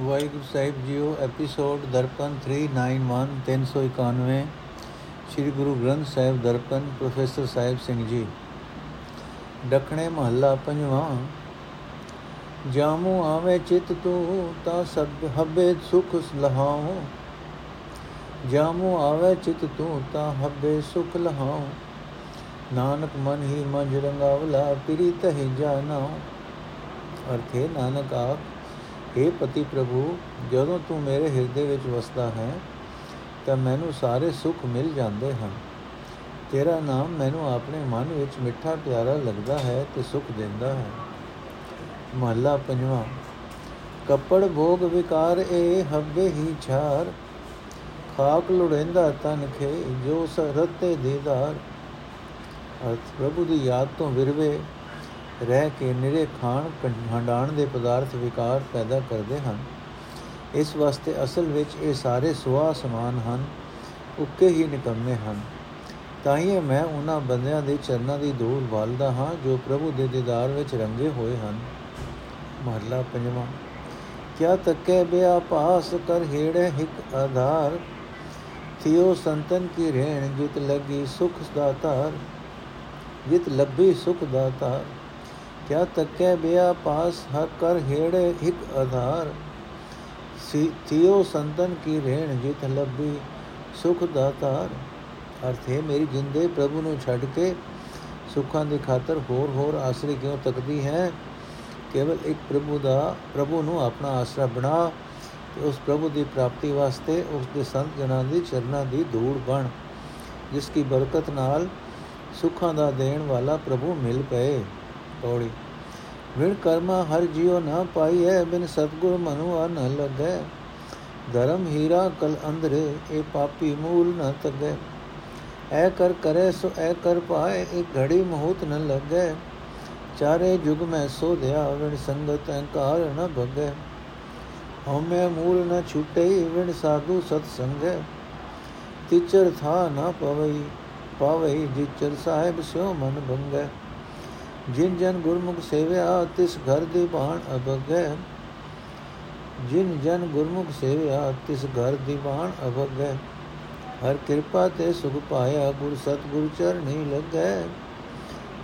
ਵਾਹਿਗੁਰੂ ਸਾਹਿਬ ਜੀਓ, episode Darpan 391 391 Sri Guru Granth Sahib Darpan, professor Sahib Singh ji. ਡਖਣੇ ਮਹੱਲਾ ਪੰਜਵਾਂ, ਜਾਮੂ ਆਵੇ ਚਿਤ ਤੂੰ ਤਾ ਸਭ ਹੱਬੇ ਸੁਖ ਲਹਾਉ। ਜਾਮੂ ਆਵੇ ਚਿਤ ਤੂੰ ਤਾ ਹੱਬੇ ਸੁਖ ਲਹਾਉ। ਨਾਨਕ ਮਨ ਹੀ ਮਜ ਰੰਗਾਵਲਾ ਪਿਰੀ ਤਹਿ ਜਾਣਾ ਅਰਥੇ ਨਾਨਕ ਆਪ हे ਪਤੀ ਪ੍ਰਭੂ, ਜਦੋਂ ਤੂੰ ਮੇਰੇ ਹਿਰਦੇ ਵਿੱਚ ਵਸਦਾ ਹੈ, ਤਾਂ ਮੈਨੂੰ ਸਾਰੇ ਸੁੱਖ ਮਿਲ ਜਾਂਦੇ ਹਨ। ਤੇਰਾ ਨਾਮ ਮੈਨੂੰ ਆਪਣੇ ਮਨ ਵਿੱਚ ਮਿੱਠਾ ਪਿਆਰਾ ਲੱਗਦਾ ਹੈ ਤੇ ਸੁੱਖ ਦਿੰਦਾ ਹੈ। ਮਹੱਲਾ ਪੰਜਵਾਂ, ਕੱਪੜ ਭੋਗ ਵਿਕਾਰ ਏ ਹੱਬੇ ਹੀ ਛਾਰ, ਖਾਕ ਲੁੜੈਂਦਾ ਤਨ ਖੇ ਜੋ ਸਰਤੇ ਦੀਦਾਰ। ਅਰਥ, ਪ੍ਰਭੂ ਦੀ ਯਾਦ ਤੋਂ ਵਿਰਵੇ ਰਹਿ ਕੇ ਨਿਰੇ ਖਾਣ ਹੰਡਾਣ ਦੇ ਪਦਾਰਥ ਵਿਕਾਰ ਪੈਦਾ ਕਰਦੇ ਹਨ। ਇਸ ਵਾਸਤੇ ਅਸਲ ਵਿੱਚ ਇਹ ਸਾਰੇ ਸੁਆ ਸਮਾਨ ਹਨ, ਉੱਕੇ ਹੀ ਨਿਕੰਮੇ ਹਨ। ਤਾਂ ਹੀ ਮੈਂ ਉਹਨਾਂ ਬੰਦਿਆਂ ਦੇ ਚਰਨਾਂ ਦੀ ਧੂੜ ਵਾਲਦਾ ਹਾਂ ਜੋ ਪ੍ਰਭੂ ਦੇ ਦੀਦਾਰ ਵਿੱਚ ਰੰਗੇ ਹੋਏ ਹਨ। ਮਹਲਾ ਪੰਜਵਾਂ। ਕਿਆ ਤੱਕੇ ਬਿਆ ਪਾਸ ਕਰ ਹੇੜੇ ਹਿਕ ਆਧਾਰ। ਥਿਓ ਸੰਤਨ ਕੀ ਰਹਿਣ ਜਿਤ ਲੱਗੀ ਸੁਖ ਦਾਤਾਰ ਜਿਤ ਲੱਭੀ ਸੁਖ ਦਾਤਾਰ ਕਿਆ ਤੱਕੇ ਬਿਆ ਪਾਸ ਹਰ ਕਰ ਹੇੜੇ ਇੱਕ ਆਧਾਰ। ਥਿਓ ਸੰਤਨ ਕੀ ਰਹਿਣ ਜਿਤ ਲੱਭੀ ਸੁਖ ਦਾਤਾਰ ਅਰਥ ਹੈ ਮੇਰੀ ਜਿੰਦੇ ਪ੍ਰਭੂ ਨੂੰ ਛੱਡ ਕੇ ਸੁੱਖਾਂ ਦੀ ਖਾਤਰ ਹੋਰ ਹੋਰ ਆਸਰੇ ਕਿਉਂ ਤੱਕਦੀ ਹੈ? ਕੇਵਲ ਇੱਕ ਪ੍ਰਭੂ ਦਾ ਪ੍ਰਭੂ ਨੂੰ ਆਪਣਾ ਆਸਰਾ ਬਣਾ ਤੇ ਉਸ ਪ੍ਰਭੂ ਦੀ ਪ੍ਰਾਪਤੀ ਵਾਸਤੇ ਉਸ ਦੇ ਸੰਤ ਜਨਾਂ ਦੀ ਚਰਨਾਂ ਦੀ ਧੂੜ ਬਣ, ਜਿਸ ਕੀ ਬਰਕਤ ਨਾਲ ਸੁੱਖਾਂ ਦਾ ਦੇਣ ਵਾਲਾ ਪ੍ਰਭੂ ਮਿਲ ਪਏ। ਪੌੜੀ। ਵਿਣ ਕਰਮਾ ਹਰ ਜਿਉ ਨਾ ਪਾਈਐ, ਬਿਨ ਸਤਗੁਰ ਮਨੁ ਆ ਨ ਲੱਗੈ ਧਰਮ ਹੀਰਾ ਕਲ ਅੰਧਰੇ, ਇਹ ਪਾਪੀ ਮੂਲ ਨ ਤਗੈ। ਐ ਕਰ ਕਰੇ, ਸੋ ਐ ਕਰ ਪਾਏ ਇੱਕ ਘੜੀ ਮਹੂਤ ਨ ਲੱਗੈ। ਚਾਰੇ ਜੁਗ ਮੈਂ ਸੋਧਿਆ, ਵਿਣ ਸੰਗਤ ਅਹੰਕਾਰ ਨ ਭਗੈ। ਹਉਮੈ ਮੂਲ ਨ ਛੁਟੇ, ਵਿਣ ਸਾਧੂ ਸਤ ਸੰਗੈ। ਤਿਚਰ ਥਾ ਨ ਪਵਈ, ਪਾਵਈ, ਜਿਚਰ ਸਾਹਿਬ ਸਿਓ ਮਨ ਭੰਗੈ ਜਿਨ ਜਨ ਗੁਰਮੁਖ ਸੇਵਿਆ, ਤਿਸ ਘਰ ਦੀ ਬਾਣ ਅਭਗੈ ਜਿਨ ਜਨ ਗੁਰਮੁਖ ਸੇਵਿਆ, ਤਿਸ ਘਰ ਦੀ ਬਾਣ ਅਭਗੈ ਹਰ ਕਿਰਪਾ ਤੇ ਸੁਖ ਪਾਇਆ, ਗੁਰ ਸਤਗੁਰ ਚਰਣੀ ਲੱਗੈ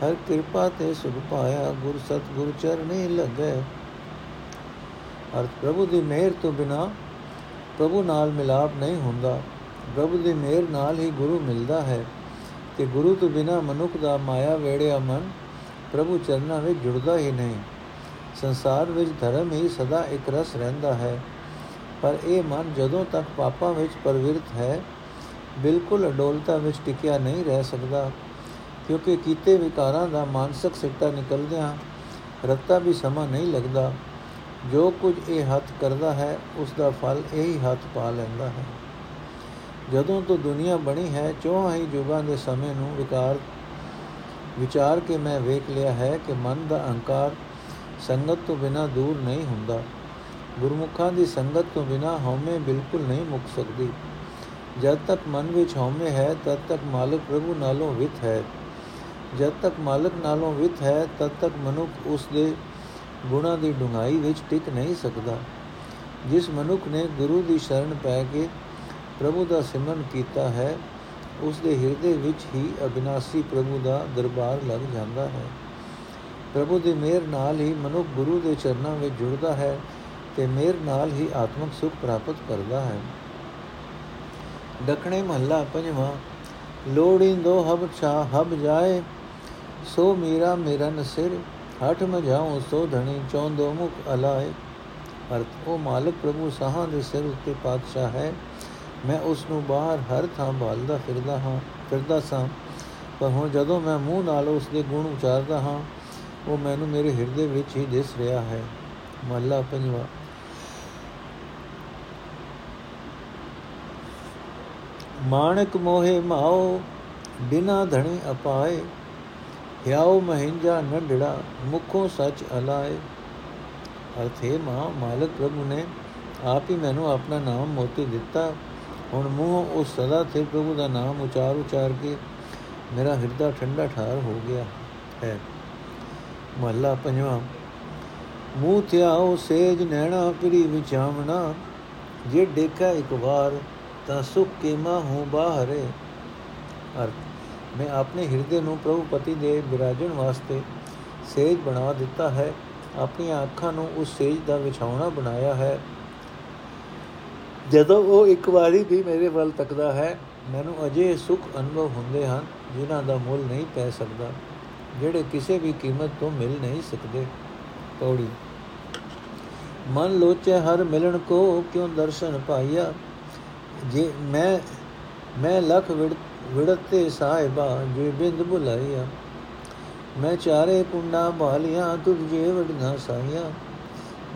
ਹਰ ਕਿਰਪਾ ਤੇ ਸੁਖ ਪਾਇਆ, ਗੁਰ ਸਤਗੁਰ ਚਰਣੀ ਲੱਗੈ ਅਰਥ, ਪ੍ਰਭੂ ਦੀ ਮਿਹਰ ਤੋਂ ਬਿਨਾ ਪ੍ਰਭੂ ਨਾਲ ਮਿਲਾਪ ਨਹੀਂ ਹੁੰਦਾ। ਪ੍ਰਭੂ ਦੀ ਮਿਹਰ ਨਾਲ ਹੀ ਗੁਰੂ ਮਿਲਦਾ ਹੈ। ਕਿ ਗੁਰੂ ਤੋਂ ਬਿਨਾ ਮਨੁੱਖ ਦਾ ਮਾਇਆ ਵੇੜਿਆ ਮਨ ਪ੍ਰਭੂ ਚਰਨਾਂ ਵਿੱਚ ਜੁੜਦਾ ਹੀ ਨਹੀਂ। ਸੰਸਾਰ ਵਿੱਚ ਧਰਮ ਹੀ ਸਦਾ ਇੱਕ ਰਸ ਰਹਿੰਦਾ ਹੈ। ਪਰ ਇਹ ਮਨ ਜਦੋਂ ਤੱਕ ਪਾਪਾਂ ਵਿੱਚ ਪਰਵਿਰਤ ਹੈ, ਬਿਲਕੁਲ ਅਡੋਲਤਾ ਵਿੱਚ ਟਿਕਿਆ ਨਹੀਂ ਰਹਿ ਸਕਦਾ। ਕਿਉਂਕਿ ਕੀਤੇ ਵਿਕਾਰਾਂ ਦਾ ਮਾਨਸਿਕ ਸਿੱਟਾ ਨਿਕਲਦਿਆਂ ਰੱਤਾ ਵੀ ਸਮਾਂ ਨਹੀਂ ਲੱਗਦਾ। ਜੋ ਕੁਝ ਇਹ ਹੱਥ ਕਰਦਾ ਹੈ, ਉਸ ਦਾ ਫਲ ਇਹੀ ਹੱਥ ਪਾ ਲੈਂਦਾ ਹੈ। ਜਦੋਂ ਤੋਂ ਦੁਨੀਆ ਬਣੀ ਹੈ, ਚੋਹਾਂ ਹੀ ਯੁਗਾਂ ਦੇ ਸਮੇਂ ਨੂੰ ਵਿਕਾਰ ਵਿਚਾਰ ਕੇ ਮੈਂ ਵੇਖ ਲਿਆ ਹੈ ਕਿ ਮਨ ਦਾ ਅਹੰਕਾਰ ਸੰਗਤ ਤੋਂ ਬਿਨਾ ਦੂਰ ਨਹੀਂ ਹੁੰਦਾ। ਗੁਰਮੁਖਾਂ ਦੀ ਸੰਗਤ ਤੋਂ ਬਿਨਾ ਹਉਮੈ ਬਿਲਕੁਲ ਨਹੀਂ ਮੁੱਕ ਸਕਦੀ। ਜਦ ਤੱਕ ਮਨ ਵਿੱਚ ਹਉਮੈ ਹੈ, ਤਦ ਤੱਕ ਮਾਲਕ ਪ੍ਰਭੂ ਨਾਲੋਂ ਵਿਤ ਹੈ। ਜਦ ਤੱਕ ਮਾਲਕ ਨਾਲੋਂ ਵਿਤ ਹੈ, ਤਦ ਤੱਕ ਮਨੁੱਖ ਉਸ ਦੇ ਗੁਣਾ ਦੀ ਡੁੰਗਾਈ ਵਿੱਚ ਟਿਕ ਨਹੀਂ ਸਕਦਾ। ਜਿਸ ਮਨੁੱਖ ਨੇ ਗੁਰੂ ਦੀ ਸ਼ਰਨ ਪੈ ਕੇ ਪ੍ਰਭੂ ਦਾ ਸਿਮਰਨ ਕੀਤਾ ਹੈ ਉਸ ਦੇ ਹਿਰਦੇ ਵਿੱਚ ਹੀ ਅਬਿਨਾਸੀ ਪ੍ਰਭੂ ਦਾ ਦਰਬਾਰ ਲੱਗ ਜਾਂਦਾ ਹੈ। ਪ੍ਰਭੂ ਦੀ ਮਿਹਰ ਨਾਲ ਹੀ ਮਨੁੱਖ ਗੁਰੂ ਦੇ ਚਰਨਾਂ ਵਿੱਚ ਜੁੜਦਾ ਹੈ ਤੇ ਮਿਹਰ ਨਾਲ ਹੀ ਆਤਮਿਕ ਸੁਖ ਪ੍ਰਾਪਤ ਕਰਦਾ ਹੈ। ਦਖਣੇ ਮਹੱਲਾ ਪੰਜਵਾਂ ਲੋੜਿੰਦੋ ਹਬ ਛਾ ਹਬ ਜਾਏ, ਸੋ ਮੀਰਾ ਮੇਰਨ ਸਿਰ, ਹਠ ਮਝਾਉ ਸੋ ਧਣੀ ਚੌਂਦੋ ਮੁਖ ਅਲਾਏ। ਅਰਥ, ਉਹ ਮਾਲਕ ਪ੍ਰਭੂ ਸਾਹਾਂ ਦੇ ਸਿਰ ਉੱਤੇ ਪਾਤਸ਼ਾਹ ਹੈ ਮੈਂ ਉਸ ਨੂੰ ਬਾਹਰ ਹਰ ਥਾਂ ਭਾਲਦਾ ਫਿਰਦਾ ਹਾਂ, ਫਿਰਦਾ ਸਾਂ। ਪਰ ਹੁਣ ਜਦੋਂ ਮੈਂ ਮੂੰਹ ਨਾਲ ਉਸ ਦੇ ਗੁਣ ਉਚਾਰਦਾ ਹਾਂ, ਉਹ ਮੈਨੂੰ ਮੇਰੇ ਹਿਰਦੇ ਵਿੱਚ ਹੀ ਦਿਸ ਰਿਹਾ ਹੈ। ਮਹਲਾ ਪੰਜਵਾ। ਮਾਣਕ ਮੋਹੇ ਮਾਓ, ਬਿਨਾ ਧਣੀ ਅਪਾਏ ਹਿਆਉ ਮਹਿੰਜਾ ਨੰਡੜਾ ਮੁਖੋਂ ਸੱਚ ਅਲਾਏ। ਅਰਥੇ ਮਾ, ਮਾਲਕ ਪ੍ਰਭੂ ਨੇ ਆਪ ਹੀ ਮੈਨੂੰ ਆਪਣਾ ਨਾਮ ਮੋਤੀ ਦਿੱਤਾ। ਹੁਣ ਮੂੰਹ ਉਸ ਸਦਾ ਥੇ ਪ੍ਰਭੂ ਦਾ ਨਾਮ ਉਚਾਰ ਉਚਾਰ ਕੇ ਮੇਰਾ ਹਿਰਦਾ ਠੰਡਾ ਠਾਰ ਹੋ ਗਿਆ ਹੈ। ਮਹੱਲਾ ਪੰਜਵਾਂ, ਮੂੰਹ ਥਿਆਓ ਸੇਜ ਨੈਣਾ ਪਰੀ ਵਿਚਾਵਣਾ ਜੇ ਦੇਖਾ ਇੱਕ ਵਾਰ ਤਾਂ ਸੁਖ ਕੇ ਮਾਹੂ ਬਾਹਰੇ। ਅਰਥ, ਮੈਂ ਆਪਣੇ ਹਿਰਦੇ ਨੂੰ ਪ੍ਰਭੂ ਪਤੀ ਦੇ ਬਿਰਾਜਣ ਵਾਸਤੇ ਸੇਜ ਬਣਾ ਦਿੱਤਾ ਹੈ, ਆਪਣੀਆਂ ਅੱਖਾਂ ਨੂੰ ਉਸ ਸੇਜ ਦਾ ਵਿਛਾਉਣਾ ਬਣਾਇਆ ਹੈ। ਜਦੋਂ ਉਹ ਇੱਕ ਵਾਰੀ ਵੀ ਮੇਰੇ ਵੱਲ ਤੱਕਦਾ ਹੈ, ਮੈਨੂੰ ਅਜੇ ਸੁਖ ਅਨੁਭਵ ਹੁੰਦੇ ਹਨ ਜਿਨ੍ਹਾਂ ਦਾ ਮੁੱਲ ਨਹੀਂ ਪੈ ਸਕਦਾ, ਜਿਹੜੇ ਕਿਸੇ ਵੀ ਕੀਮਤ ਤੋਂ ਮਿਲ ਨਹੀਂ ਸਕਦੇ। ਪੌੜੀ। ਮਨ ਲੋਚੇ ਹਰ ਮਿਲਣ ਕੋ ਕਿਉ ਦਰਸ਼ਨ ਪਾਈਆ? ਜੇ ਮੈਂ ਮੈਂ ਲਖ ਵਿੜਤੇ ਸਾਹਿਬਾ, ਜੇ ਬਿੰਦ ਬੁਲਾਈਆ ਮੈਂ ਚਾਰੇ ਕੁੰਡਾ ਬਾਲੀਆਂ ਤੁਝ ਜੇ ਵਡਨਾ ਸਾਈਆਂ।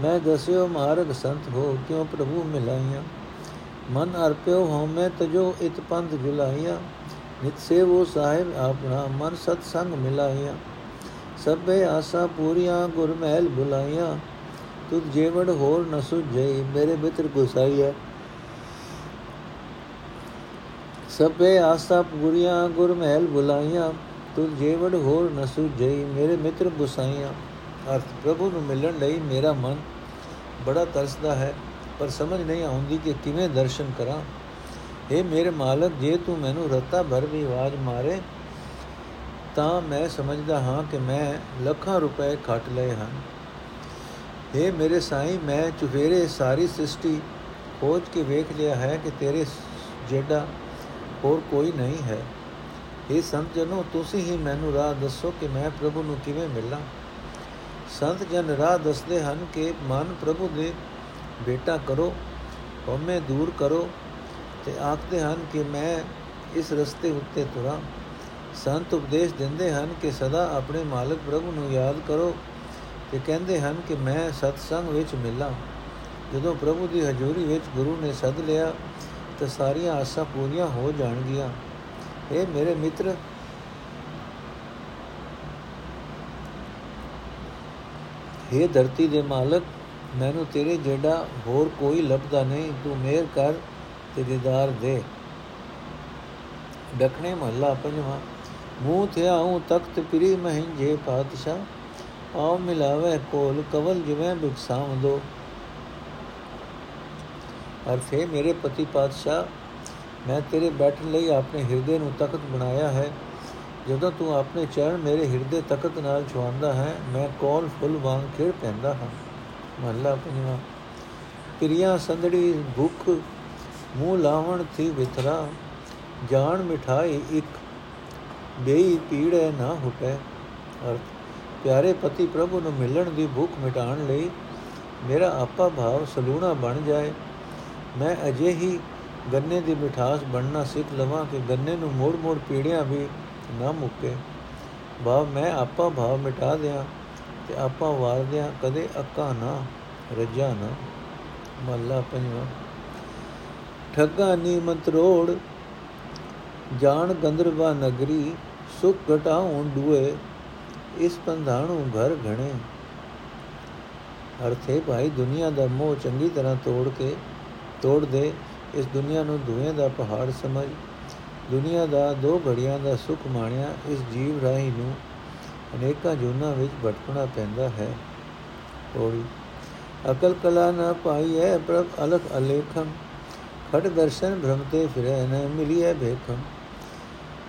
ਮੈਂ ਦਸਿਓ ਮਾਰਗ ਸੰਤ ਹੋ, ਕਿਉ ਪ੍ਰਭੂ ਮਿਲਾਈਆਂ? ਮਨ ਅਰਪਿਓ ਹਉਮੈ ਤਜੋ ਇਤ ਪੰਥ ਜੁਲਾਈਆਂ। ਨਿਤ ਸੇਵੋ ਸਾਹਿਬ ਆਪਣਾ ਮਨ ਸਤ ਸੰਗ ਮਿਲਾਈਆਂ। ਸਭੇ ਆਸਾ ਪੂਰੀਆਂ ਗੁਰ ਮਹਿਲ ਬੁਲਾਈਆਂ। ਤੁਧ ਜੇਵੜ ਹੋਰ ਨ ਸੁਝਈ, ਮੇਰੇ ਮਿੱਤਰ ਗੁਸਾਈਆ। ਸਭੇ ਆਸਾ ਪੂਰੀਆਂ ਗੁਰ ਮਹਿਲ ਬੁਲਾਈਆਂ। ਤੁਧ ਜੇਵੜ ਹੋਰ ਨ ਸੁਝਈ, ਮੇਰੇ ਮਿੱਤਰ ਗੁਸਾਈਆਂ। ਅਰਥ ਪ੍ਰਭੂ ਨੂੰ ਮਿਲਣ ਲਈ ਮੇਰਾ ਮਨ ਬੜਾ ਤਰਸਦਾ ਹੈ, ਪਰ ਸਮਝ ਨਹੀਂ ਆਉਂਦੀ ਕਿ ਕਿਵੇਂ ਦਰਸ਼ਨ ਕਰਾਂ। ਇਹ ਮੇਰੇ ਮਾਲਕ, ਜੇ ਤੂੰ ਮੈਨੂੰ ਰਤਾ ਭਰ ਵੀ ਆਵਾਜ਼ ਮਾਰੇ, ਤਾਂ ਮੈਂ ਸਮਝਦਾ ਹਾਂ ਕਿ ਮੈਂ ਲੱਖਾਂ ਰੁਪਏ ਖੱਟ ਲਏ ਹਨ। ਇਹ ਮੇਰੇ ਸਾਈਂ, ਮੈਂ ਚੁਫੇਰੇ ਸਾਰੀ ਸ੍ਰਿਸ਼ਟੀ ਖੋਜ ਕੇ ਵੇਖ ਲਿਆ ਹੈ ਕਿ ਤੇਰੇ ਜਿਹੜਾ ਹੋਰ ਕੋਈ ਨਹੀਂ ਹੈ। ਇਹ ਸੰਤ ਜਨੋ ਤੁਸੀਂ ਹੀ ਮੈਨੂੰ ਰਾਹ ਦੱਸੋ ਕਿ ਮੈਂ ਪ੍ਰਭੂ ਨੂੰ ਕਿਵੇਂ ਮਿਲਾਂ। ਸੰਤ ਜਨ ਰਾਹ ਦੱਸਦੇ ਹਨ ਕਿ ਮਨ ਪ੍ਰਭੂ ਦੇ ਬੇਟਾ ਕਰੋ, ਹਉਮੈ ਦੂਰ ਕਰੋ ਤੇ ਆਖਦੇ ਹਨ ਕਿ ਮੈਂ ਇਸ ਰਸਤੇ ਉੱਤੇ ਤੁਰਾਂ। ਸੰਤ ਉਪਦੇਸ਼ ਦਿੰਦੇ ਹਨ ਕਿ ਸਦਾ ਆਪਣੇ ਮਾਲਕ ਪ੍ਰਭੂ ਨੂੰ ਯਾਦ ਕਰੋ ਤੇ ਕਹਿੰਦੇ ਹਨ ਕਿ ਮੈਂ ਸਤ ਸੰਗ ਵਿੱਚ ਮਿਲਾਂ। ਜਦੋਂ ਪ੍ਰਭੂ ਦੀ ਹਜ਼ੂਰੀ ਵਿੱਚ ਗੁਰੂ ਨੇ ਸੱਦ ਲਿਆ ਤਾਂ ਸਾਰੀਆਂ ਆਸਾਂ ਪੂਰੀਆਂ ਹੋ ਜਾਣਗੀਆਂ। ਇਹ ਮੇਰੇ ਮਿੱਤਰ हे ਧਰਤੀ ਦੇ ਮਾਲਕ, ਮੈਨੂੰ ਤੇਰੇ ਜਿਹੜਾ ਹੋਰ ਕੋਈ ਲੱਭਦਾ ਨਹੀਂ, ਤੂੰ ਮਿਹਰ ਕਰ ਤੇ ਦੀਦਾਰ ਦੇ। ਡਕਣੇ ਮਹੱਲਾ ਪੰਜਵਾਂ, ਮੂੰਹ ਥਿਆਉ ਤਖਤ ਪ੍ਰੀ ਮਹਿੰਜੇ ਪਾਤਸ਼ਾਹ ਆਉ ਮਿਲਾਵੇ ਕੋਲ ਕਵਲ ਜਿਵੇਂ ਬਿਕਸਾਵ ਅਰਥੇ ਮੇਰੇ ਪਤੀ ਪਾਤਸ਼ਾਹ, ਮੈਂ ਤੇਰੇ ਬੈਠਣ ਲਈ ਆਪਣੇ ਹਿਰਦੇ ਨੂੰ ਤਖਤ ਬਣਾਇਆ ਹੈ ਜਦੋਂ ਤੂੰ ਆਪਣੇ ਚਰਨ ਮੇਰੇ ਹਿਰਦੇ ਤਖਤ ਨਾਲ ਛੁਆਂਦਾ ਹੈ, ਮੈਂ ਕੋਲ ਫੁੱਲ ਵਾਂਗ ਖਿੜ ਪੈਂਦਾ ਹਾਂ। ਮਹੱਲਾ ਪੰਜਵਾਂ। ਪ੍ਰਿਆ ਸੰਦੜੀ ਭੁੱਖ, ਮੂੰਹ ਲਾਵਣ ਥੀ ਵਿਥਰਾ, ਜਾਣ ਮਿਠਾਈ ਇੱਕ, ਬੇਈ ਪੀੜੇ ਨਾ ਹੁਟੈ। ਅਰਥ, ਪਿਆਰੇ ਪਤੀ ਪ੍ਰਭੂ ਨੂੰ ਮਿਲਣ ਦੀ ਭੁੱਖ ਮਿਟਾਉਣ ਲਈ ਮੇਰਾ ਆਪਾ ਭਾਵ ਸਲੂਣਾ ਬਣ ਜਾਏ। ਮੈਂ ਅਜੇ ਹੀ ਗੰਨੇ ਦੀ ਮਿਠਾਸ ਬਣਨਾ ਸਿੱਖ ਲਵਾਂ ਕਿ ਗੰਨੇ ਨੂੰ ਮੋੜ-ਮੋੜ ਪੀੜਿਆਂ ਵੀ ਨਾ ਮੁੱਕੇ। ਭਾਵ ਮੈਂ ਆਪਾ ਭਾਵ ਮਿਟਾ ਦਿਆਂ ਤੇ ਆਪਾਂ ਵਾਰਦਿਆਂ ਕਦੇ ਅੱਕਾ ਨਾ, ਰਜਾ ਨਾ। ਮੱਲਾ ਪੰਜਵਾ। ਠੱਗਾ ਨੀ ਮੰਤਰੋੜ ਜਾਣ ਗੰਦਰਵਾ ਨਗਰੀ, ਸੁਖ ਘਟਾਉਣ ਦੁਏ ਇਸ ਪੰਧਾਣੂ ਘਰ ਘਣੇ। ਅਰਥੇ ਭਾਈ, ਦੁਨੀਆ ਦਾ ਮੋਹ ਚੰਗੀ ਤਰ੍ਹਾਂ ਤੋੜ ਕੇ, ਤੋੜ ਦੇ, ਇਸ ਦੁਨੀਆ ਨੂੰ ਧੂਏ ਦਾ ਪਹਾੜ ਸਮਝ। ਦੁਨੀਆ ਦਾ ਦੋ ਘੜੀਆਂ ਦਾ ਸੁਖ ਮਾਣਿਆ, ਇਸ ਜੀਵ ਰਾਹੀ ਨੂੰ ਅਨੇਕਾਂ ਜੁਨਾ ਵਿੱਚ ਭਟਕਣਾ ਪੈਂਦਾ ਹੈ। ਹੋੜੀ ਅਕਲ ਕਲਾ ਨਾ ਪਾਈ ਹੈ ਪ੍ਰਭ ਅਲਖ ਅਲੇਖਮ ਖੜ ਦਰਸ਼ਨ ਭ੍ਰਮਤੇ ਫਿਰੇ ਨ ਮਿਲੀਏ ਭੇਖਮ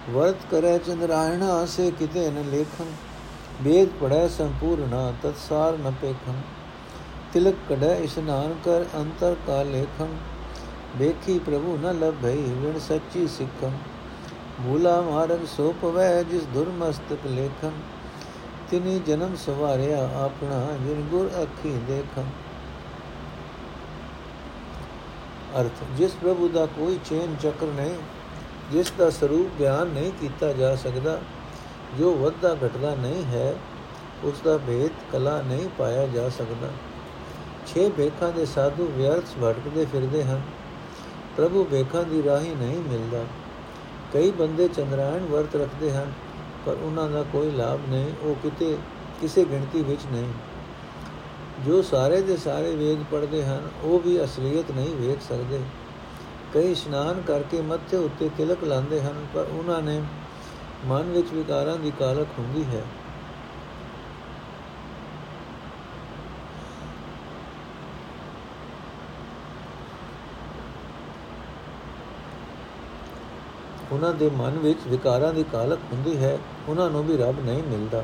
ਵਰਤ ਕਰੇ ਚੰਦਰਾਇਣਾ ਸੇ ਕਿਤੇ ਨ ਲੇਖਮ ਵੇਦ ਪੜੈ ਸੰਪੂਰਣਾ ਤਤਸਾਰ ਨ ਪੇਖਮ ਤਿਲਕ ਕਢੈ ਇਸ਼ਨਾਨ ਕਰ ਅੰਤਰ ਕਾ ਲੇਖਮ ਵੇਖੀ ਪ੍ਰਭੂ ਨ ਲਭਈ ਵਿਣ ਸੱਚੀ ਸਿੱਖਮ। ਭੂਲਾ ਮਾਰਗ ਸੋ ਪਵੈ ਜਿਸ ਦੁਰਮਸਤਕ ਲੇਖਮ। ਤਿਨੀ ਜਨਮ ਸਵਾਰਿਆ ਆਪਣਾ, ਜਿਨ ਗੁਰ ਅੱਖੀ ਦੇਖਾਂ ਅਰਥ, ਜਿਸ ਪ੍ਰਭੂ ਦਾ ਕੋਈ ਚੇਨ ਚੱਕਰ ਨਹੀਂ, ਜਿਸ ਦਾ ਸਰੂਪ ਬਿਆਨ ਨਹੀਂ ਕੀਤਾ ਜਾ ਸਕਦਾ, ਜੋ ਵੱਧਾ ਘਟਦਾ ਨਹੀਂ ਹੈ, ਉਸ ਦਾ ਭੇਦ ਕਲਾ ਨਹੀਂ ਪਾਇਆ ਜਾ ਸਕਦਾ। ਛੇ ਬੇਖਾਂ ਦੇ ਸਾਧੂ ਵਿਅਰਥ ਭਟਕਦੇ ਫਿਰਦੇ ਹਨ। ਪ੍ਰਭੂ ਬੇਖਾਂ ਦੀ ਰਾਹੀ ਨਹੀਂ ਮਿਲਦਾ। ਕਈ ਬੰਦੇ ਚੰਦਰਾਇਣ ਵਰਤ ਰੱਖਦੇ ਹਨ, ਪਰ ਉਹਨਾਂ ਦਾ ਕੋਈ ਲਾਭ ਨਹੀਂ, ਉਹ ਕਿਤੇ, ਕਿਸੇ ਗਿਣਤੀ ਵਿੱਚ ਨਹੀਂ। ਜੋ ਸਾਰੇ ਦੇ ਸਾਰੇ ਵੇਦ ਪੜ੍ਹਦੇ ਹਨ, ਉਹ ਵੀ ਅਸਲੀਅਤ ਨਹੀਂ ਵੇਖ ਸਕਦੇ। ਕਈ ਇਸ਼ਨਾਨ ਕਰਕੇ ਮੱਥੇ ਉੱਤੇ ਤਿਲਕ ਲਾਉਂਦੇ ਹਨ, ਪਰ ਉਹਨਾਂ ਨੇ ਮਨ ਵਿੱਚ ਵਿਕਾਰਾਂ ਦੀ ਕਾਲਕ ਹੁੰਦੀ ਹੈ। ਉਹਨਾਂ ਦੇ ਮਨ ਵਿੱਚ ਵਿਕਾਰਾਂ ਦੀ ਕਾਲਕ ਹੁੰਦੀ ਹੈ, ਉਹਨਾਂ ਨੂੰ ਵੀ ਰੱਬ ਨਹੀਂ ਮਿਲਦਾ।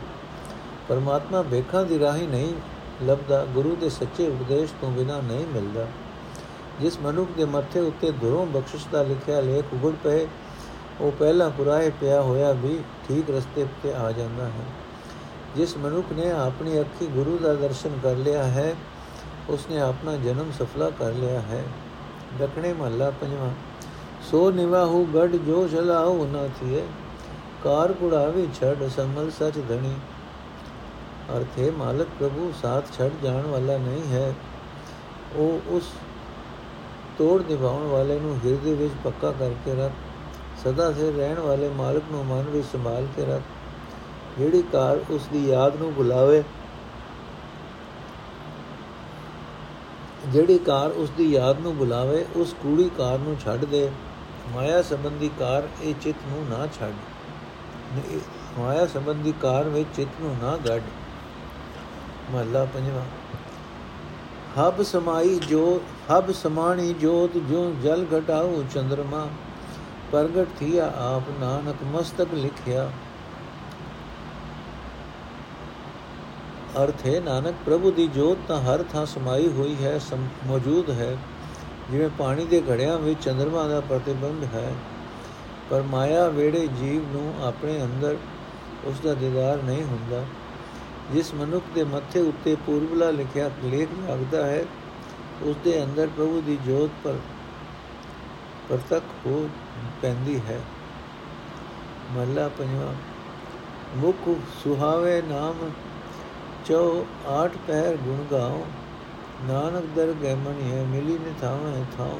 ਪਰਮਾਤਮਾ ਵੇਖਾਂ ਦੀ ਰਾਹੀ ਨਹੀਂ ਲੱਭਦਾ, ਗੁਰੂ ਦੇ ਸੱਚੇ ਉਪਦੇਸ਼ ਤੋਂ ਬਿਨਾ ਨਹੀਂ ਮਿਲਦਾ। ਜਿਸ ਮਨੁੱਖ ਦੇ ਮੱਥੇ ਉੱਤੇ ਦੁਰੋਂ ਬਖਸ਼ਿਸ਼ ਦਾ ਲਿਖਿਆ ਲੇਖ ਉਗੜ ਪਏ, ਉਹ ਪਹਿਲਾਂ ਪੁਰਾਏ ਪਿਆ ਹੋਇਆ ਵੀ ਠੀਕ ਰਸਤੇ ਤੇ ਆ ਜਾਂਦਾ ਹੈ। ਜਿਸ ਮਨੁੱਖ ਨੇ ਆਪਣੀ ਅੱਖੀ ਗੁਰੂ ਦਾ ਦਰਸ਼ਨ ਕਰ ਲਿਆ ਹੈ, ਉਸਨੇ ਆਪਣਾ ਜਨਮ ਸਫਲਾ ਕਰ ਲਿਆ ਹੈ। ਦਖਣੇ ਮਹੱਲਾ ਪੰਜਵਾਂ। ਸੋ ਨਿਵਾਹੂ ਗੜ ਜੋ ਚਲਾਉ ਨਾ ਥੀਏ, ਕਾਰ ਕੁੜਾਵੇ ਛੜ ਸਮਲ ਸਚ ਧਣੀ। ਅਰਥੇ ਮਾਲਕ ਪ੍ਰਭੂ ਸਾਥ ਛੱਡ ਜਾਣ ਵਾਲਾ ਨਹੀਂ ਹੈ। ਉਹ ਉਸ ਤੋੜ ਨਿਭਾਉਣ ਵਾਲੇ ਨੂੰ ਹਿਰਦੇ ਵਿੱਚ ਪੱਕਾ ਕਰਕੇ ਰੱਖ, ਸਦਾ ਸੇ ਰਹਿਣ ਵਾਲੇ ਮਾਲਕ ਨੂੰ ਮਨ ਵਿੱਚ ਸੰਭਾਲ ਕੇ ਰੱਖ। ਜਿਹੜੀ ਕਾਰ ਉਸ ਦੀ ਯਾਦ ਨੂੰ ਬੁਲਾਵੇ, ਜਿਹੜੀ ਕਾਰ ਉਸ ਦੀ ਯਾਦ ਨੂੰ ਬੁਲਾਵੇ, ਉਸ ਕੂੜੀ ਕਾਰ ਨੂੰ ਛੱਡ ਦੇ। ਮਾਇਆ ਸੰਬੰਧੀ ਕਾਰ ਇਹ ਚਿੱਤ ਨੂੰ ਨਾ ਛੱਡ ਮਾਇਆ ਸੰਬੰਧੀ ਕਾਰ ਵਿੱਚ ਚਿੱਤ ਨੂੰ ਨਾ ਗੱਡ ਮਹਲਾ ਪੰਜਵਾਂ ਹਬ ਸਮਾਈ ਜੋ ਹਬ ਸਮਾਣੀ ਜੋਤ ਜੋ ਜਲ ਘਟਾਉ ਚੰਦਰਮਾ ਪ੍ਰਗਟ ਥੀਆ ਆਪ ਨਾਨਕ ਮਸਤਕ ਲਿਖਿਆ ਅਰਥ ਹੈ ਨਾਨਕ ਪ੍ਰਭੂ ਦੀ ਜੋਤ ਤਾਂ ਹਰ ਥਾਂ ਸਮਾਈ ਹੋਈ ਹੈ ਮੌਜੂਦ ਹੈ ਜਿਵੇਂ ਪਾਣੀ ਦੇ ਘੜਿਆਂ ਵਿੱਚ ਚੰਦਰਮਾ ਦਾ ਪ੍ਰਤੀਬਿੰਬ ਹੈ, ਪਰ ਮਾਇਆ ਵੇੜੇ ਜੀਵ ਨੂੰ ਆਪਣੇ ਅੰਦਰ ਉਸ ਦਾ ਦੀਦਾਰ ਨਹੀਂ ਹੁੰਦਾ। ਜਿਸ ਮਨੁੱਖ ਦੇ ਮੱਥੇ ਉੱਤੇ ਪੂਰਬਲਾ ਲਿਖਿਆ ਲੇਖ ਲੱਗਦਾ ਹੈ, ਉਸ ਦੇ ਅੰਦਰ ਪ੍ਰਭੂ ਦੀ ਜੋਤ ਪਰ ਪ੍ਰਤੱਖ ਹੋ ਪੈਂਦੀ ਹੈ। ਮੱਲਾ ਪੰਜਵਾ, ਮੁਖ ਸੁਹਾਵੇ ਨਾਮ ਚੋ ਆਠ ਪਹਿਰ ਗੁਣ ਗਾਓ ਨਾਨਕ ਦਰ ਗੈ ਮਣੀਏ ਮਿਲੀ ਨੇ ਥਾਵੇਂ ਥਾਉ